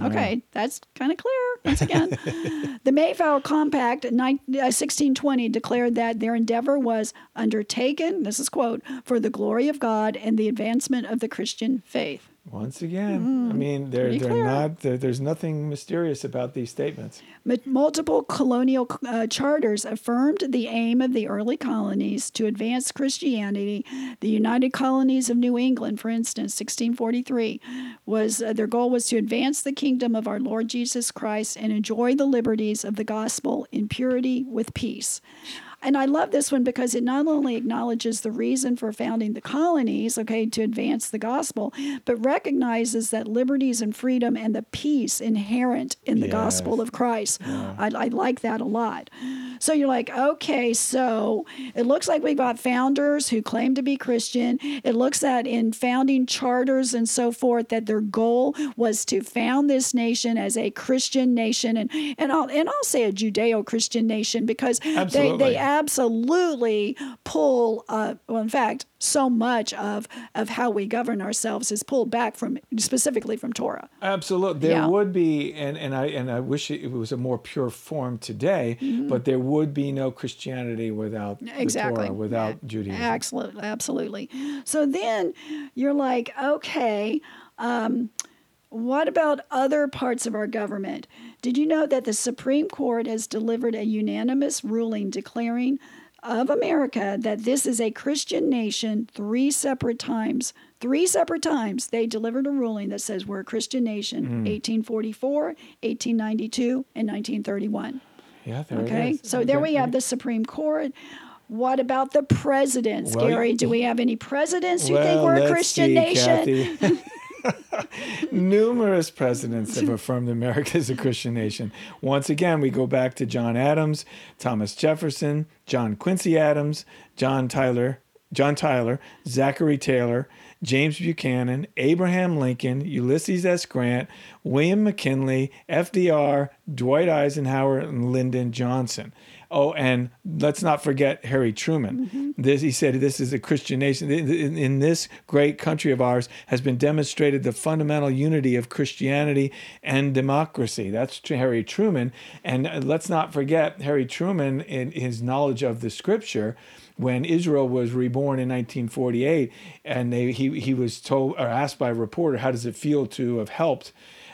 Speaker 1: Okay, that's kind of clear. Once again, the Mayflower Compact, in nine- uh, 1620, declared that their endeavor was undertaken. This is quote for the glory of God and the advancement of the Christian faith.
Speaker 2: Once again, I mean, they're
Speaker 1: Mm-hmm. pretty
Speaker 2: they're
Speaker 1: clear.
Speaker 2: not. There, there's nothing mysterious about these statements.
Speaker 1: Multiple colonial uh, charters affirmed the aim of the early colonies to advance Christianity. The United Colonies of New England, for instance, 1643, was uh, their goal was to advance the kingdom of our Lord Jesus Christ and enjoy the liberties of the gospel in purity with peace. And I love this one because it not only acknowledges the reason for founding the colonies, okay, to advance the gospel, but recognizes that liberties and freedom and the peace inherent in the gospel of Christ. I, I like that a lot. So you're like, okay, so it looks like we've got founders who claim to be Christian. It looks that in founding charters and so forth, that their goal was to found this nation as a Christian nation, and and I'll and I'll say a Judeo-Christian nation because they
Speaker 2: Absolutely.
Speaker 1: they absolutely pull. Uh, well, in fact, so much of of how we govern ourselves is pulled back from specifically from Torah.
Speaker 2: Absolutely, there
Speaker 1: Yeah.
Speaker 2: would be, and, and I and I wish it was a more pure form today.
Speaker 1: Mm-hmm.
Speaker 2: But there would be no Christianity without
Speaker 1: exactly
Speaker 2: the Torah, without Judaism.
Speaker 1: Absolutely, absolutely. So then you're like, okay, um, what about other parts of our government? Did you know that the Supreme Court has delivered a unanimous ruling declaring of America that this is a Christian nation three separate times? Three separate times they delivered a ruling that says we're a Christian nation hmm. 1844, 1892, and 1931.
Speaker 2: Yeah, there it
Speaker 1: Okay, so there we have the Supreme Court. What about the presidents,
Speaker 2: Well,
Speaker 1: Gary? Do we have any presidents who think we're a Christian
Speaker 2: see,
Speaker 1: nation?
Speaker 2: Numerous presidents have affirmed America as a Christian nation. Once again, we go back to John Adams, Thomas Jefferson, John Quincy Adams, John Tyler, John Tyler, Zachary Taylor, James Buchanan, Abraham Lincoln, Ulysses S. Grant, William McKinley, FDR, Dwight Eisenhower, and Lyndon Johnson. Oh, and let's not forget Harry Truman. This he said this is a Christian nation. In, in- in this great country of ours has been demonstrated the fundamental unity of Christianity and democracy. That's Harry Truman. And uh, let's not forget Harry Truman in his knowledge of the scripture when Israel was reborn in 1948, and they, he he was told or asked by a reporter, "How does it feel to have helped?"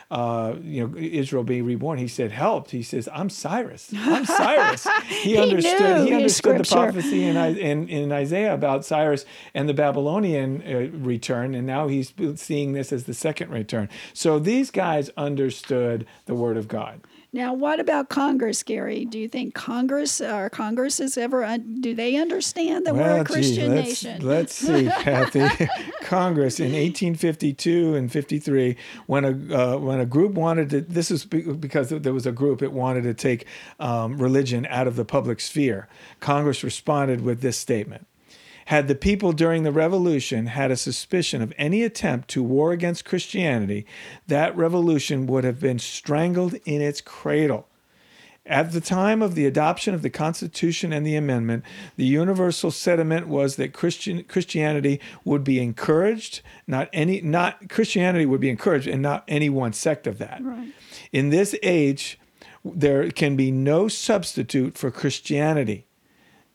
Speaker 2: Uh, you know, Israel being reborn. He said, "Helped." He says, "I'm Cyrus. I'm Cyrus." He,
Speaker 1: He
Speaker 2: understood.
Speaker 1: knew
Speaker 2: He understood the prophecy in, in in Isaiah about Cyrus and the Babylonian uh, return, and now he's seeing this as the second return. So these guys understood the word of God.
Speaker 1: Now, what about Congress, Gary? Do you think Congress or Congress is ever un- do they understand that we're a
Speaker 2: gee,
Speaker 1: Christian
Speaker 2: let's,
Speaker 1: nation?
Speaker 2: Let's see, Kathy. Congress in 1852 and 53, when a uh, when a group wanted to, this is because there was a group that wanted to take um, religion out of the public sphere. Congress responded with this statement. Had the people during the revolution had a suspicion of any attempt to war against Christianity, that revolution would have been strangled in its cradle. At the time of the adoption of the Constitution and the Amendment, the universal sentiment was that Christian Christianity would be encouraged, not any not Christianity would be encouraged and not any one sect of that.
Speaker 1: Right.
Speaker 2: In this age, there can be no substitute for Christianity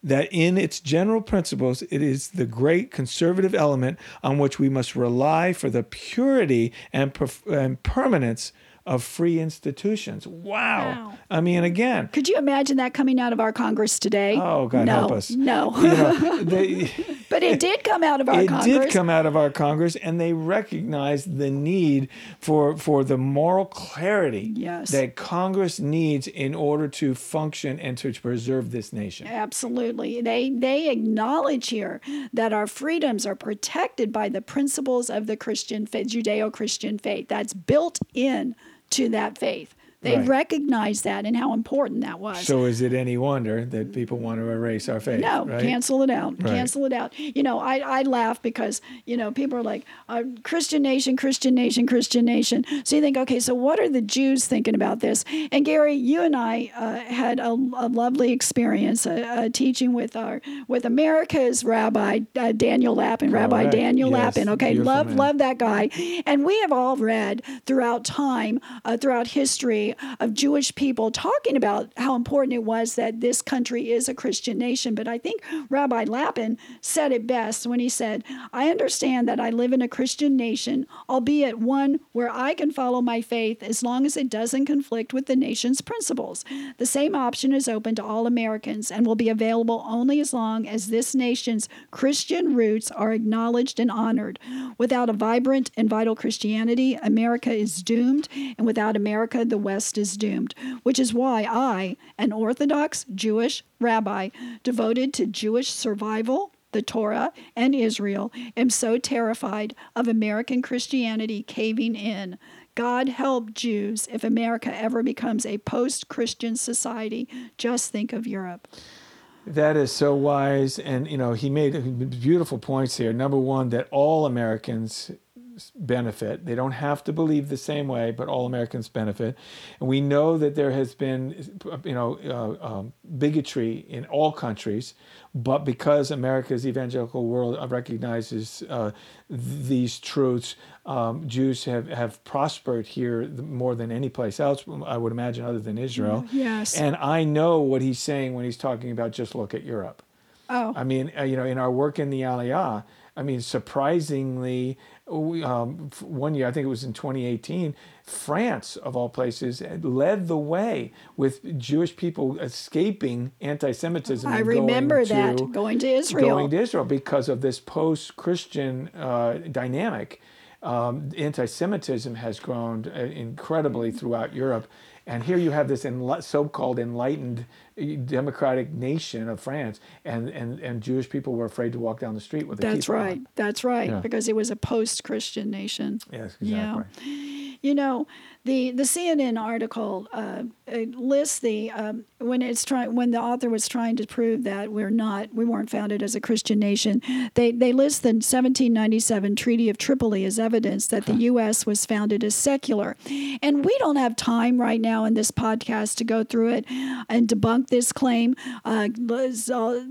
Speaker 2: that in its general principles, it is the great conservative element on which we must rely for the purity and, perf- and permanence of free institutions. Wow.
Speaker 1: Wow.
Speaker 2: I mean, again,
Speaker 1: Could you imagine that coming out of our Congress today?
Speaker 2: Oh, God
Speaker 1: no,
Speaker 2: help us.
Speaker 1: No.
Speaker 2: you know, they,
Speaker 1: but it did come out of our
Speaker 2: it
Speaker 1: Congress.
Speaker 2: did come out of our Congress, and they recognized the need for for the moral clarity
Speaker 1: Yes.
Speaker 2: that Congress needs in order to function and to preserve this nation.
Speaker 1: Absolutely. They they acknowledge here that our freedoms are protected by the principles of the Christian faith, Judeo-Christian faith. That's built in to that faith. They
Speaker 2: Right.
Speaker 1: recognize that and how important that was.
Speaker 2: So is it any wonder that people want to erase our faith?
Speaker 1: No,
Speaker 2: right?
Speaker 1: cancel it out.
Speaker 2: Right.
Speaker 1: Cancel it out. You know, I, I laugh because, you know, people are like, uh, Christian nation, Christian nation, Christian nation. So you think, okay, so what are the Jews thinking about this? And Gary, you and I uh, had a, a lovely experience uh, uh, teaching with our with America's Rabbi uh, Daniel Lappin, Rabbi
Speaker 2: Correct.
Speaker 1: Daniel
Speaker 2: Yes,
Speaker 1: Lappin. Okay, love
Speaker 2: man.
Speaker 1: love that guy. And we have all read throughout time, uh, throughout history of Jewish people talking about how important it was that this country is a Christian nation. But I think Rabbi Lappin said it best when he said, I understand that I live in a Christian nation, albeit one where I can follow my faith as long as it doesn't conflict with the nation's principles. The same option is open to all Americans and will be available only as long as this nation's Christian roots are acknowledged and honored. Without a vibrant and vital Christianity, America is doomed, and without America, the West is doomed, which is why I, an Orthodox Jewish rabbi devoted to Jewish survival, the Torah, and Israel, am so terrified of American Christianity caving in. God help Jews if America ever becomes a post Christian society. Just think of Europe.
Speaker 2: That is so wise, and you know he made beautiful points here. Number one, that all Americans benefit. They don't have to believe the same way, but all Americans benefit. And we know that there has been, you know, uh, um, bigotry in all countries, but because America's evangelical world recognizes uh, th- these truths, um, Jews have, have prospered here more than any place else, I would imagine, other than Israel.
Speaker 1: Yes.
Speaker 2: And I know what he's saying when he's talking about just look at Europe.
Speaker 1: Oh.
Speaker 2: I mean, uh, you know, in our work in the Aliyah, I mean, surprisingly, we, um, one year, I think it was in 2018, France, of all places, led the way with Jewish people escaping anti Semitism.
Speaker 1: I
Speaker 2: and
Speaker 1: remember
Speaker 2: going
Speaker 1: that
Speaker 2: to,
Speaker 1: going to Israel.
Speaker 2: Going to Israel because of this post Christian uh, dynamic. Um, anti Semitism has grown uh, incredibly throughout Europe. And here you have this enli- so-called enlightened uh, democratic nation of France, and, and, and Jewish people were afraid to walk down the street with a
Speaker 1: That's
Speaker 2: kippah on.
Speaker 1: right. That's right.
Speaker 2: Yeah.
Speaker 1: Because it was a post-Christian nation.
Speaker 2: Yes,
Speaker 1: Yeah.
Speaker 2: exactly.
Speaker 1: You know, the the CNN article uh, lists the um, when it's trying when the author was trying to prove that we're not we weren't founded as a Christian nation. They they list the 1797 Treaty of Tripoli as evidence that the U.S. was founded as secular, and we don't have time right now in this podcast to go through it and debunk this claim. Uh,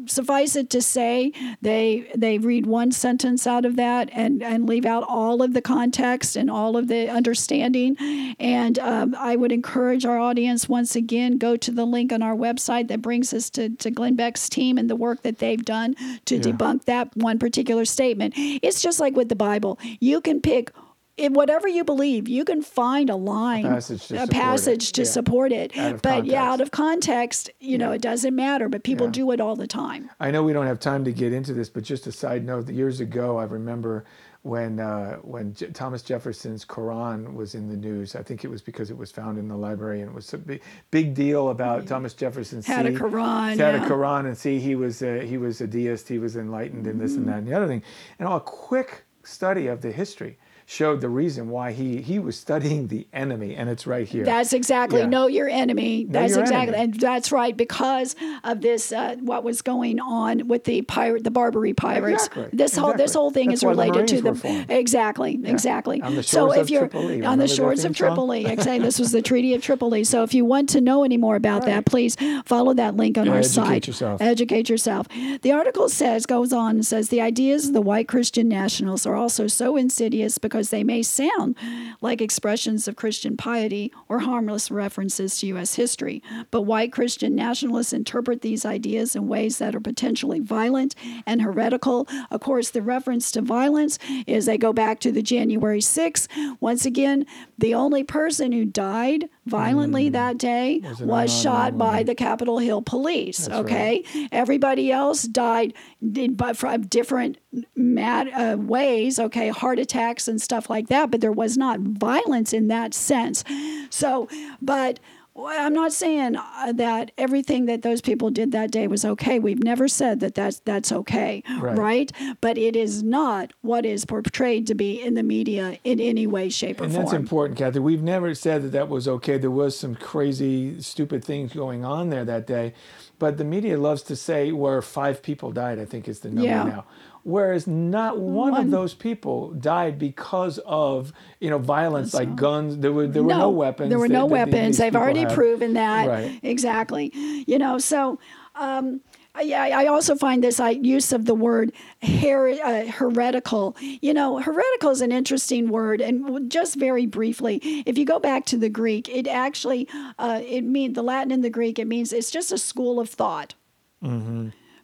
Speaker 1: suffice it to say, they they read one sentence out of that and and leave out all of the context and all of the understanding. And um, I would encourage our audience once again go to the link on our website that brings us to to Glenn Beck's team and the work that they've done to debunk that one particular statement. It's just like with the Bible. You can pick. In whatever you believe, you can find a line,
Speaker 2: passage to
Speaker 1: a
Speaker 2: support it.
Speaker 1: passage to
Speaker 2: Yeah.
Speaker 1: support it. But yeah, out of context, you know, it doesn't matter. But people
Speaker 2: Yeah.
Speaker 1: do it all the time.
Speaker 2: I know we don't have time to get into this, but just a side note: that years ago, I remember when uh, when J- Thomas Jefferson's Quran was in the news. I think it was because it was found in the library, and it was a big, big deal about Thomas Jefferson.
Speaker 1: Had a Quran,
Speaker 2: Had
Speaker 1: yeah.
Speaker 2: a Quran, and see he was a, he was a deist. He was enlightened, and this and that and the other thing. And all a quick study of the history showed the reason why he he was studying the enemy, and it's right here.
Speaker 1: That's exactly
Speaker 2: Yeah.
Speaker 1: know your enemy.
Speaker 2: Know
Speaker 1: That's
Speaker 2: your
Speaker 1: exactly,
Speaker 2: enemy.
Speaker 1: and that's right because of this. Uh, what was going on with the pirate, the Barbary pirates?
Speaker 2: Exactly,
Speaker 1: This whole this whole thing
Speaker 2: That's
Speaker 1: is
Speaker 2: why the
Speaker 1: related to the
Speaker 2: were formed.
Speaker 1: exactly, exactly.
Speaker 2: On the
Speaker 1: so
Speaker 2: shores
Speaker 1: if
Speaker 2: of
Speaker 1: you're
Speaker 2: Tripoli.
Speaker 1: on the shores of? Tripoli, exactly. This was the Treaty of Tripoli. So if you want to know any more about that, please follow that link on
Speaker 2: Yeah,
Speaker 1: our
Speaker 2: educate
Speaker 1: site.
Speaker 2: yourself.
Speaker 1: Educate yourself. The article says goes on and says the ideas of the white Christian nationalists are also so insidious because they may sound like expressions of Christian piety or harmless references to U.S. history. But white Christian nationalists interpret these ideas in ways that are potentially violent and heretical. Of course, the reference to violence is they go back to the January 6th. Once again, the only person who died violently that day was
Speaker 2: unarmed
Speaker 1: shot by
Speaker 2: woman.
Speaker 1: the Capitol Hill police.
Speaker 2: right.
Speaker 1: okay, everybody else died did, but from different mad uh, ways. Okay, heart attacks and stuff like that. But there was not violence in that sense. So, but. I'm not saying uh, that everything that those people did that day was okay. We've never said that that's that's okay,
Speaker 2: Right.
Speaker 1: right? But it is not what is portrayed to be in the media in any way, shape, or
Speaker 2: And
Speaker 1: form.
Speaker 2: that's important, Kathy. We've never said that that was okay. There was some crazy, stupid things going on there that day, but the media loves to say where five people died. I think is the number
Speaker 1: Yeah.
Speaker 2: now. Whereas not one,
Speaker 1: One.
Speaker 2: of those people died because of you know violence, like guns. There were there were no, weapons.
Speaker 1: There were no
Speaker 2: that
Speaker 1: weapons. They've already
Speaker 2: had.
Speaker 1: proven that.
Speaker 2: Right.
Speaker 1: Exactly. You know, so. Um, yeah, I also find this I, use of the word her, uh, heretical. You know, heretical is an interesting word, and just very briefly, if you go back to the Greek, it actually uh, it means the Latin and the Greek. It means it's just a school of thought.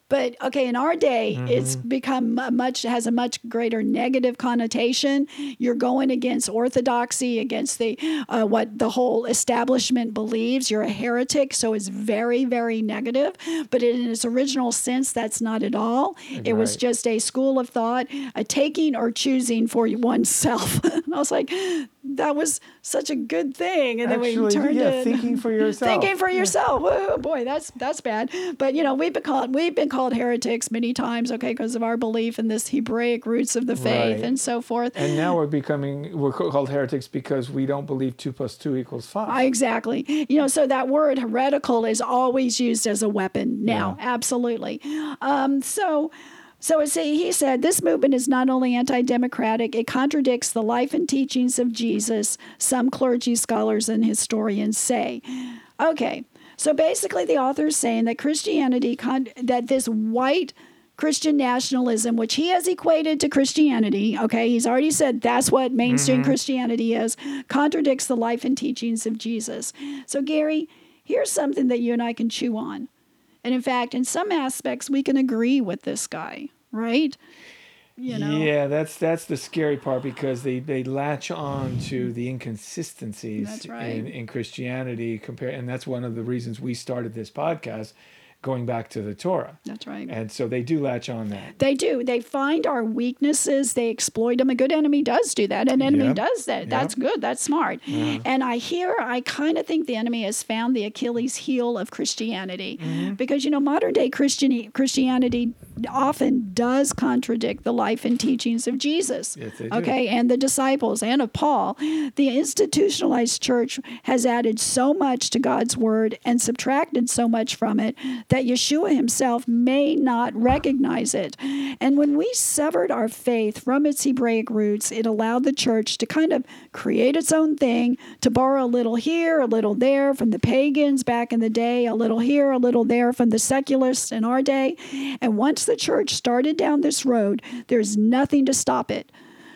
Speaker 1: But okay, in our day, it's become mu- much has a much greater negative connotation. You're going against orthodoxy, against the uh, what the whole establishment believes. You're a heretic, so it's very, very negative. But in its original sense, that's not at all. It was just a school of thought, a taking or choosing for oneself. and I was like, that was such a good thing. And then we turned
Speaker 2: yeah,
Speaker 1: it
Speaker 2: thinking for yourself.
Speaker 1: thinking for yourself. Whoa, boy, that's that's bad. But you know, we've been called we've been called heretics many times, okay, because of our belief in this Hebraic roots of the faith
Speaker 2: Right.
Speaker 1: and so forth.
Speaker 2: And now we're becoming we're called heretics because we don't believe two plus two equals five.
Speaker 1: I- Exactly. You know, so that word heretical is always used as a weapon now. Absolutely. Um, so. So he said, this movement is not only anti democratic, it contradicts the life and teachings of Jesus, some clergy scholars and historians say. Okay, so basically the author is saying that Christianity, con- that this white Christian nationalism, which he has equated to Christianity, okay, he's already said that's what mainstream mm-hmm. Christianity is, contradicts the life and teachings of Jesus. So, Gary, here's something that you and I can chew on. And in fact, in some aspects, we can agree with this guy, right? You know?
Speaker 2: Yeah, that's that's the scary part because they, they latch on to the inconsistencies
Speaker 1: right.
Speaker 2: in, in Christianity compare and that's one of the reasons we started this podcast going back to the Torah.
Speaker 1: That's right.
Speaker 2: And so they do latch on that.
Speaker 1: They do. They find our weaknesses. They exploit them. A good enemy does do that. An enemy
Speaker 2: Yep.
Speaker 1: does that. That's good. That's smart. And I hear, I kind of think the enemy has found the Achilles heel of Christianity, mm-hmm. because you know modern day Christian Christianity often does contradict the life and teachings of Jesus.
Speaker 2: Yes.
Speaker 1: Okay, and the disciples and of Paul. The institutionalized church has added so much to God's word and subtracted so much from it that Yeshua himself may not recognize it. And when we severed our faith from its Hebraic roots, it allowed the church to kind of create its own thing, to borrow a little here, a little there from the pagans back in the day, a little here, a little there from the secularists in our day. And once the church started down this road, there's nothing to stop it.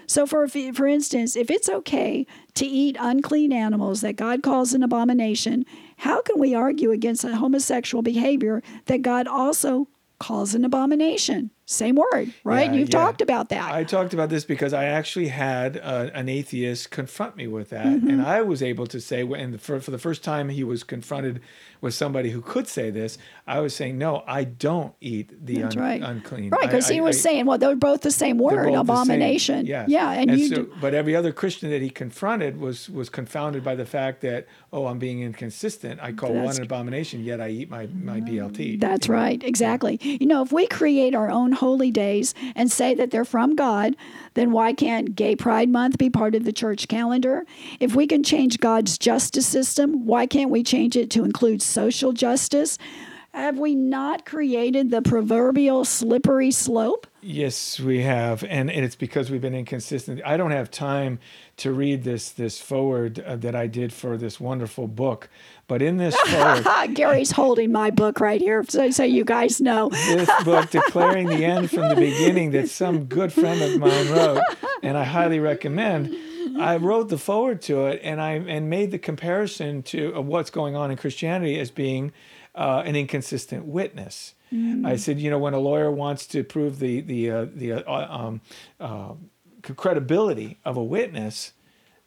Speaker 1: So, for for instance, if it's okay to eat unclean animals that God calls an abomination, how can we argue against a homosexual behavior that God also calls an abomination? Same word, right?
Speaker 2: Yeah,
Speaker 1: You've
Speaker 2: yeah.
Speaker 1: talked about that.
Speaker 2: I talked about this because I actually had uh, an atheist confront me with that,
Speaker 1: Mm-hmm.
Speaker 2: and I was able to say, and for, for the first time he was confronted with somebody who could say this, I was saying, no, I don't eat the un-
Speaker 1: right.
Speaker 2: unclean.
Speaker 1: right, because he was
Speaker 2: I-
Speaker 1: saying, well, they're both the same word,
Speaker 2: both the same.
Speaker 1: abomination.
Speaker 2: Yes.
Speaker 1: Yeah, and, you
Speaker 2: so,
Speaker 1: do,
Speaker 2: but every other Christian that he confronted was was confounded by the fact that oh, I'm being inconsistent. I call one an abomination, yet I eat my my BLT.
Speaker 1: That's right, exactly. You know, if we create our own holy days and say that they're from God, then why can't Gay Pride Month be part of the church calendar? If we can change God's justice system, why can't we change it to include social justice? Have we not created the proverbial slippery slope?
Speaker 2: Yes, we have, and, and it's because we've been inconsistent. I don't have time to read this this foreword uh, that I did for this wonderful book, but in this foreword,
Speaker 1: Gary's holding my book right here, so, so you guys know.
Speaker 2: this book declaring the end from the beginning that some good friend of mine wrote, and I highly recommend. I wrote the foreword to it, and I and made the comparison to of what's going on in Christianity as being uh, an inconsistent witness. I said, you know, when a lawyer wants to prove the the uh, the uh, um, uh, credibility of a witness,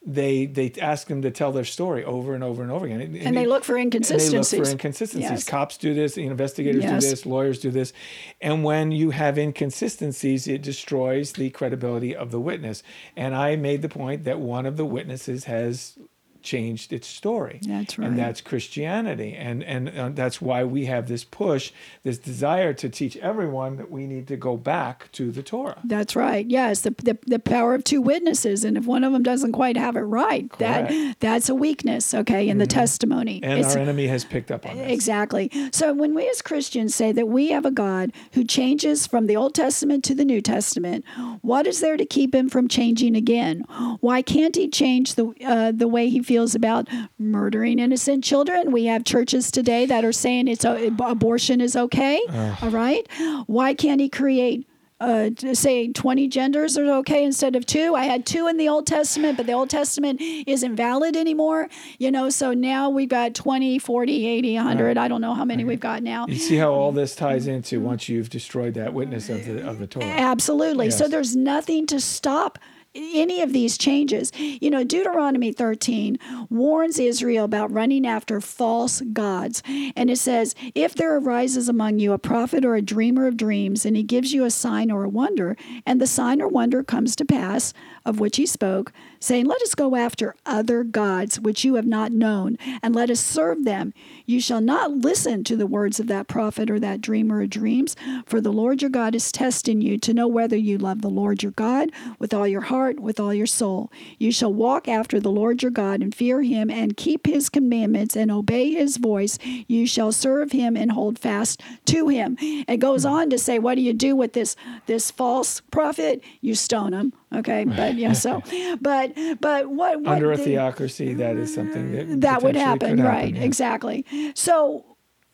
Speaker 2: they they ask them to tell their story over and over and over again. And,
Speaker 1: And they look for
Speaker 2: and they look for inconsistencies.
Speaker 1: Yes.
Speaker 2: Cops do this, investigators
Speaker 1: Yes.
Speaker 2: do this, lawyers do this. And when you have inconsistencies, it destroys the credibility of the witness. And I made the point that one of the witnesses has changed its story.
Speaker 1: That's right.
Speaker 2: And that's Christianity. And and uh, that's why we have this push, this desire to teach everyone that we need to go back to the Torah.
Speaker 1: That's right. Yes, the, the the power of two witnesses, and if one of them doesn't quite have it right, that that's a weakness. Okay, in the testimony.
Speaker 2: And
Speaker 1: It's-
Speaker 2: our enemy has picked up on this.
Speaker 1: Exactly. So when we as Christians say that we have a God who changes from the Old Testament to the New Testament, what is there to keep him from changing again? Why can't he change the uh, the way he feels about murdering innocent children? We have churches today that are saying it's uh, abortion is okay. All right. Why can't he create uh, say 20 genders are okay instead of two. I had two in the Old Testament, but the Old Testament isn't valid anymore. You know, so now we've got 20, 40, 80, 100. I don't know how many we've got now.
Speaker 2: You see how all this ties into once you've destroyed that witness of the of the Torah.
Speaker 1: Absolutely. So there's nothing to stop any of these changes. You know, Deuteronomy 13 warns Israel about running after false gods. And it says, If there arises among you a prophet or a dreamer of dreams, and he gives you a sign or a wonder, and the sign or wonder comes to pass, of which he spoke, saying, Let us go after other gods which you have not known, and let us serve them. You shall not listen to the words of that prophet or that dreamer of dreams, for the Lord your God is testing you to know whether you love the Lord your God with all your heart, with all your soul. You shall walk after the Lord your God and fear him and keep his commandments and obey his voice. You shall serve him and hold fast to him. It goes hmm. on to say, What do you do with this this false prophet? You stone him. Okay, but yeah, so but but what, what
Speaker 2: Under a
Speaker 1: the-
Speaker 2: theocracy, that is something that
Speaker 1: that would happen,
Speaker 2: could
Speaker 1: right?
Speaker 2: yeah.
Speaker 1: Exactly. So,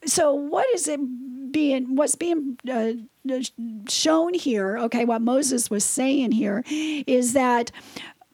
Speaker 1: so what is it being? What's being uh, shown here? Okay, what Moses was saying here is that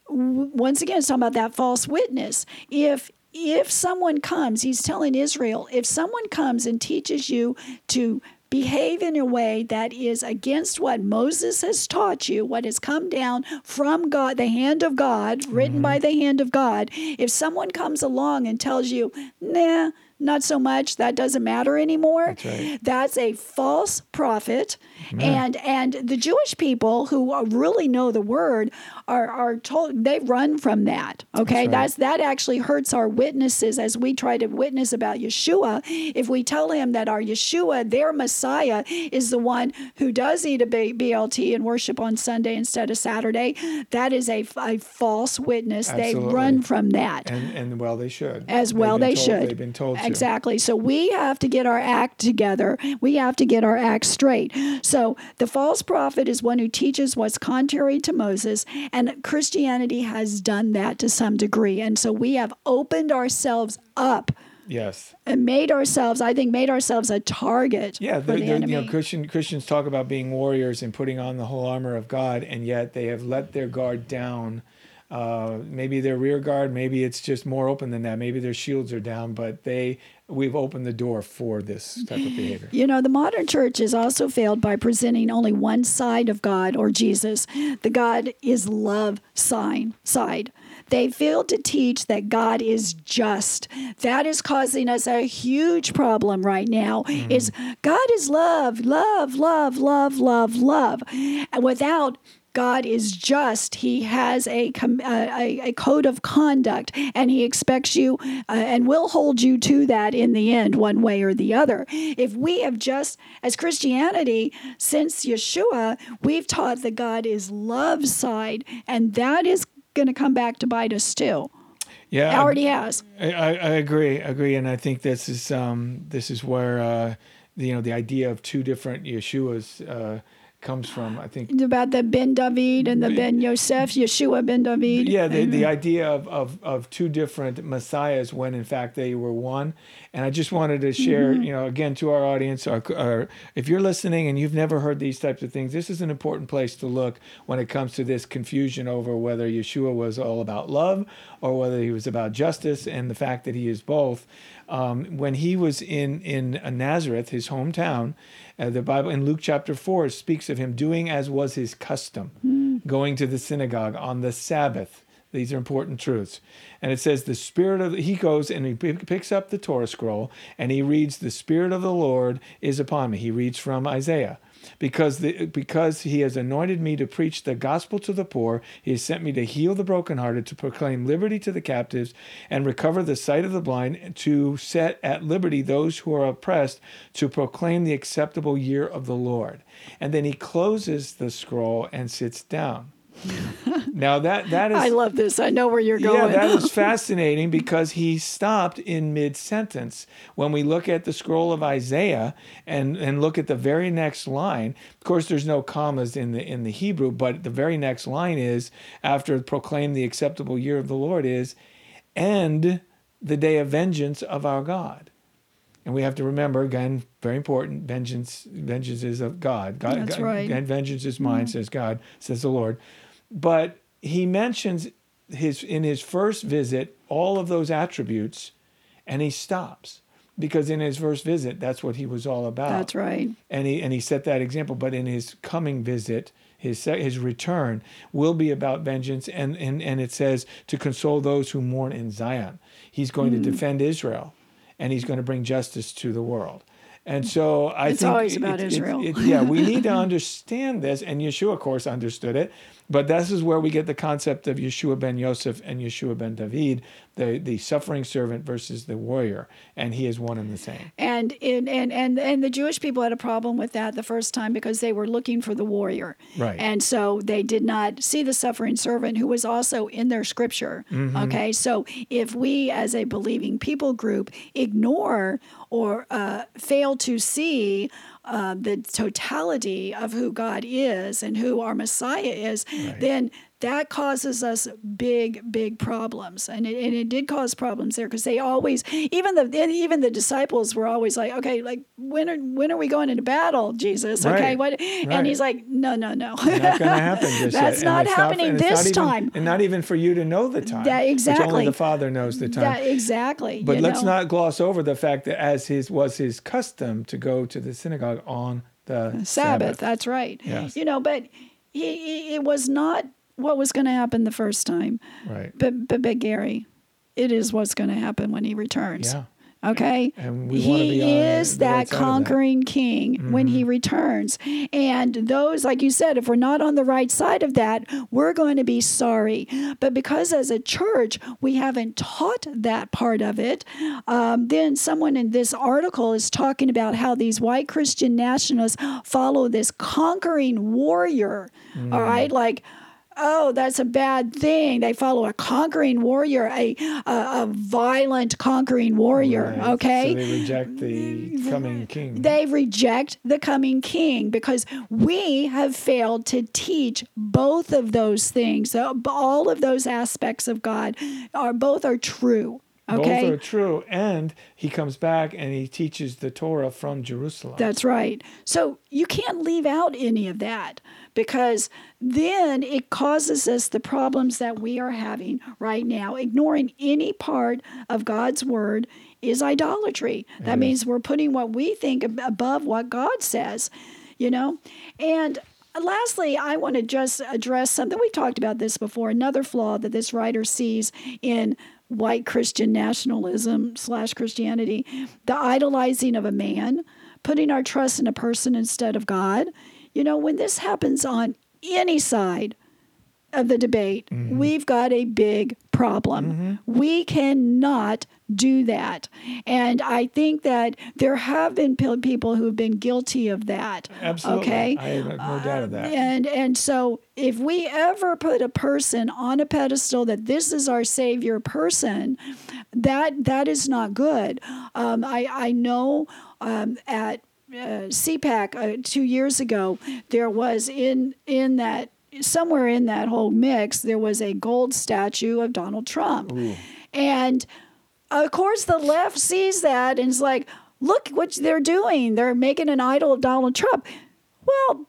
Speaker 1: w- once again, it's talking about that false witness. If if someone comes, he's telling Israel, if someone comes and teaches you to behave in a way that is against what Moses has taught you, what has come down from God, the hand of God, written by mm-hmm. the hand of God, if someone comes along and tells you, nah, not so much, that doesn't matter anymore,
Speaker 2: That's right.
Speaker 1: that's a false prophet. And and the Jewish people who really know the word are, are told they run from that. Okay.
Speaker 2: right.
Speaker 1: That's that actually hurts our witnesses as we try to witness about Yeshua. If we tell him that our Yeshua, their Messiah, is the one who does eat a BLT and worship on Sunday instead of Saturday, that is a, a false witness. They run from that
Speaker 2: And and well, they should.
Speaker 1: as well they
Speaker 2: told-
Speaker 1: should
Speaker 2: They've been told to.
Speaker 1: Exactly. So we have to get our act together. We have to get our act straight. So the false prophet is one who teaches what's contrary to moses and christianity has done that to some degree. And so we have opened ourselves up
Speaker 2: Yes.
Speaker 1: and made ourselves i think made ourselves a target
Speaker 2: Yeah,
Speaker 1: the
Speaker 2: you know, Christian, Christians talk about being warriors and putting on the whole armor of God, and yet they have let their guard down. Uh, maybe their rear guard, maybe it's just more open than that. Maybe their shields are down, but they we've opened the door for this type of behavior.
Speaker 1: You know, the modern church has also failed by presenting only one side of God or Jesus. The God is love sign side. They fail to teach that God is just. That is causing us a huge problem right now. Is God is love, love, love, love, love, love. And without God is just. He has a, com- a, a code of conduct, and He expects you uh, and will hold you to that in the end, one way or the other. If we have just, as Christianity, since Yeshua, we've taught that God is love side, and that is going to come back to bite us too.
Speaker 2: Yeah,
Speaker 1: It already has.
Speaker 2: I, I, I agree, agree, and I think this is um, this is where uh, you know the idea of two different Yeshuas uh, comes from. I think
Speaker 1: About the Ben David and the Ben Yosef, Yeshua Ben David.
Speaker 2: yeah, the, the idea of, of, of two different messiahs when in fact they were one. And I just wanted to share, mm-hmm. you know, again to our audience, our, our, if you're listening and you've never heard these types of things, this is an important place to look when it comes to this confusion over whether Yeshua was all about love or whether he was about justice and the fact that he is both. Um, when he was in in Nazareth, his hometown, uh, the Bible in Luke chapter four speaks of him doing as was his custom, going to the synagogue on the Sabbath. These are important truths. And it says, The Spirit of, he goes and he pick- picks up the Torah scroll and he reads, The Spirit of the Lord is upon me. He reads from Isaiah. Because, the, because he has anointed me to preach the gospel to the poor, he has sent me to heal the brokenhearted, to proclaim liberty to the captives, and recover the sight of the blind, to set at liberty those who are oppressed, to proclaim the acceptable year of the Lord. And then he closes the scroll and sits down. now that that is
Speaker 1: I love this. I know where you're going.
Speaker 2: yeah, that is fascinating because he stopped in mid sentence. When we look at the scroll of Isaiah and, and look at the very next line, of course, there's no commas in the in the Hebrew, but the very next line is after proclaim the acceptable year of the Lord is, and the day of vengeance of our God. And we have to remember again, very important. Vengeance, vengeance is of God. God,
Speaker 1: That's
Speaker 2: God-
Speaker 1: right.
Speaker 2: And vengeance is mine, mm-hmm. says God, says the Lord. But he mentions his in his first visit all of those attributes, and he stops because in his first visit, that's what he was all about.
Speaker 1: That's right.
Speaker 2: And he and he set that example. But in his coming visit, his his return will be about vengeance, and and and it says to console those who mourn in Zion. He's going
Speaker 1: Hmm.
Speaker 2: to defend Israel, and he's going to bring justice to the world. And so I
Speaker 1: It's
Speaker 2: think
Speaker 1: always about
Speaker 2: it- it-
Speaker 1: Israel.
Speaker 2: it- yeah, we need to understand this, and Yeshua, of course, understood it. But this is where we get the concept of Yeshua ben Yosef and Yeshua ben David, the the suffering servant versus the warrior, and he is one and the same.
Speaker 1: And in and and and the Jewish people had a problem with that the first time because they were looking for the warrior.
Speaker 2: Right.
Speaker 1: And so they did not see the suffering servant who was also in their scripture.
Speaker 2: Mm-hmm.
Speaker 1: Okay. So if we as a believing people group ignore or uh, fail to see uh, the totality of who God is and who our Messiah is, then that causes us big, big problems, and it, and it did cause problems there because they always, even the even the disciples were always like, okay, like when are when are we going into battle, Jesus? Okay,
Speaker 2: Right,
Speaker 1: what?
Speaker 2: right.
Speaker 1: And he's like, no, no, no,
Speaker 2: Not happen.
Speaker 1: That's not happening
Speaker 2: it's
Speaker 1: this
Speaker 2: not even-
Speaker 1: time.
Speaker 2: and not even for you to know the time.
Speaker 1: That-
Speaker 2: Which
Speaker 1: exactly.
Speaker 2: only the Father knows the time.
Speaker 1: That exactly.
Speaker 2: But let's
Speaker 1: know?
Speaker 2: not gloss over the fact that as his was his custom to go to the synagogue on the
Speaker 1: Sabbath.
Speaker 2: Sabbath.
Speaker 1: That's right.
Speaker 2: Yes.
Speaker 1: You know, but he, it was not what was going to happen the first time.
Speaker 2: Right.
Speaker 1: But, but, but Gary, it is what's going to happen when he returns.
Speaker 2: Yeah.
Speaker 1: Okay.
Speaker 2: And we wanna
Speaker 1: he
Speaker 2: be on
Speaker 1: is
Speaker 2: the right
Speaker 1: that
Speaker 2: of that. Mm-hmm.
Speaker 1: conquering king when he returns. And those, like you said, if we're not on the right side of that, we're going to be sorry. But because as a church, we haven't taught that part of it, um, then someone in this article is talking about how these white Christian nationalists follow this conquering warrior.
Speaker 2: Mm.
Speaker 1: All right. Like, oh, that's a bad thing. They follow a conquering warrior, a a, a violent conquering warrior.
Speaker 2: Right.
Speaker 1: Okay.
Speaker 2: So they reject the coming king.
Speaker 1: They reject the coming king because we have failed to teach both of those things. So all of those aspects of God are both are true. Okay.
Speaker 2: Both are true. And he comes back and he teaches the Torah from Jerusalem.
Speaker 1: That's right. So you can't leave out any of that because then it causes us the problems that we are having right now. Ignoring any part of God's word is idolatry. That means we're putting what we think above what God says, you know? And lastly, I want to just address something. We've talked about this before. Another flaw that this writer sees in white Christian nationalism slash Christianity, the idolizing of a man, putting our trust in a person instead of God. You know, when this happens on any side of the debate, mm-hmm. we've got a big problem. Mm-hmm. We cannot do that. And I think that there have been people who have been guilty of that.
Speaker 2: Absolutely.
Speaker 1: Okay.
Speaker 2: I have no doubt of that. Uh,
Speaker 1: and and so if we ever put a person on a pedestal that this is our savior person, that that is not good. Um, I I know um, at uh, CPAC uh, two years ago, there was in in that somewhere in that whole mix, there was a gold statue of Donald Trump, Ooh. and of course, the left sees that and is like, look what they're doing. They're making an idol of Donald Trump. Well,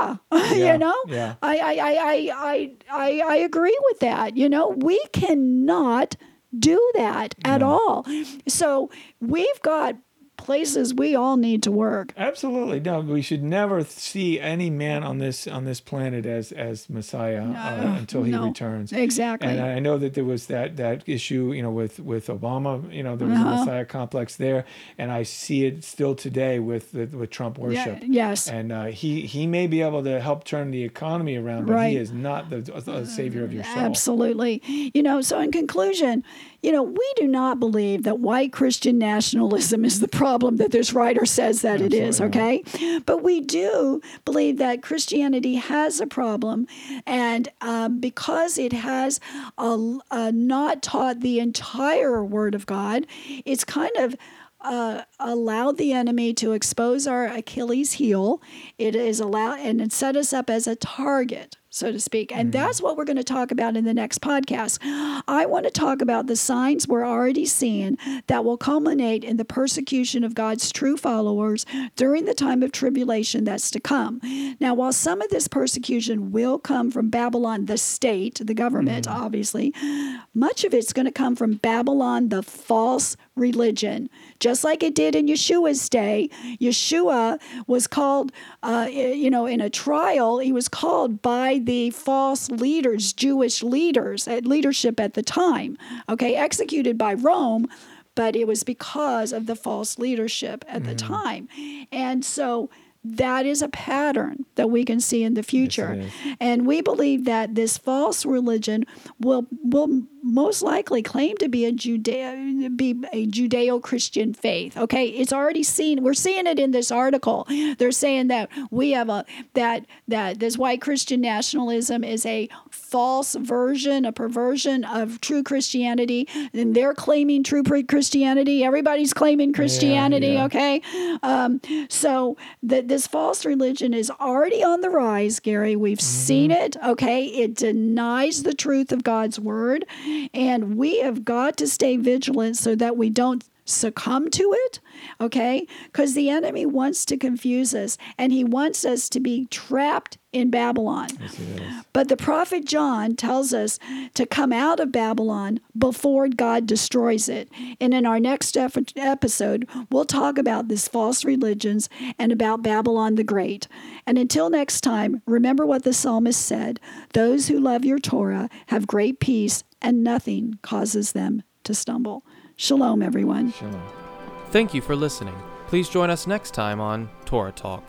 Speaker 1: yeah,
Speaker 2: yeah
Speaker 1: you know,
Speaker 2: yeah.
Speaker 1: I, I, I, I, I, I agree with that. You know, we cannot do that at no. all. So we've got places we all need to work.
Speaker 2: Absolutely, no. We should never see any man on this on this planet as as Messiah no, uh, until he no, returns.
Speaker 1: Exactly.
Speaker 2: And I know that there was that that issue, you know, with with Obama. You know, there was uh-huh. a Messiah complex there, and I see it still today with the, with Trump worship.
Speaker 1: Yeah, yes.
Speaker 2: And uh, he he may be able to help turn the economy around, but right. he is not the, the savior of your soul.
Speaker 1: Absolutely. You know. So in conclusion you know, we do not believe that white Christian nationalism is the problem that this writer says that Absolutely. it is, okay? But we do believe that Christianity has a problem, and um, because it has a, a not taught the entire Word of God, it's kind of uh, allowed the enemy to expose our Achilles heel. It is allowed and it set us up as a target so to speak. And mm-hmm. that's what we're going to talk about in the next podcast. I want to talk about the signs we're already seeing that will culminate in the persecution of God's true followers during the time of tribulation that's to come. Now, while some of this persecution will come from Babylon, the state, the government, mm-hmm. obviously, much of it's going to come from Babylon, the false religion, just like it did in Yeshua's day. Yeshua was called, uh, you know, in a trial, he was called by the false leaders, Jewish leaders, at leadership at the time, okay, executed by Rome, but it was because of the false leadership at mm. the time. And so that is a pattern that we can see in the future. Yes, and we believe that this false religion will will most likely claim to be a Judeo be a Judeo-Christian faith. Okay, it's already seen. We're seeing it in this article. They're saying that we have a that that this white Christian nationalism is a false version, a perversion of true Christianity, and they're claiming true Christianity. Everybody's claiming Christianity. Yeah, yeah. Okay, um, so that this false religion is already on the rise, Gary. We've mm-hmm. seen it. Okay. It denies the truth of God's word. And we have got to stay vigilant so that we don't succumb to it, okay? Because the enemy wants to confuse us and he wants us to be trapped in Babylon.
Speaker 2: Yes,
Speaker 1: but the prophet John tells us to come out of Babylon before God destroys it. And in our next episode, we'll talk about these false religions and about Babylon the Great. And until next time, remember what the psalmist said those who love your Torah have great peace, and nothing causes them to stumble. Shalom, everyone.
Speaker 2: Shalom.
Speaker 5: Thank you for listening. Please join us next time on Torah Talk.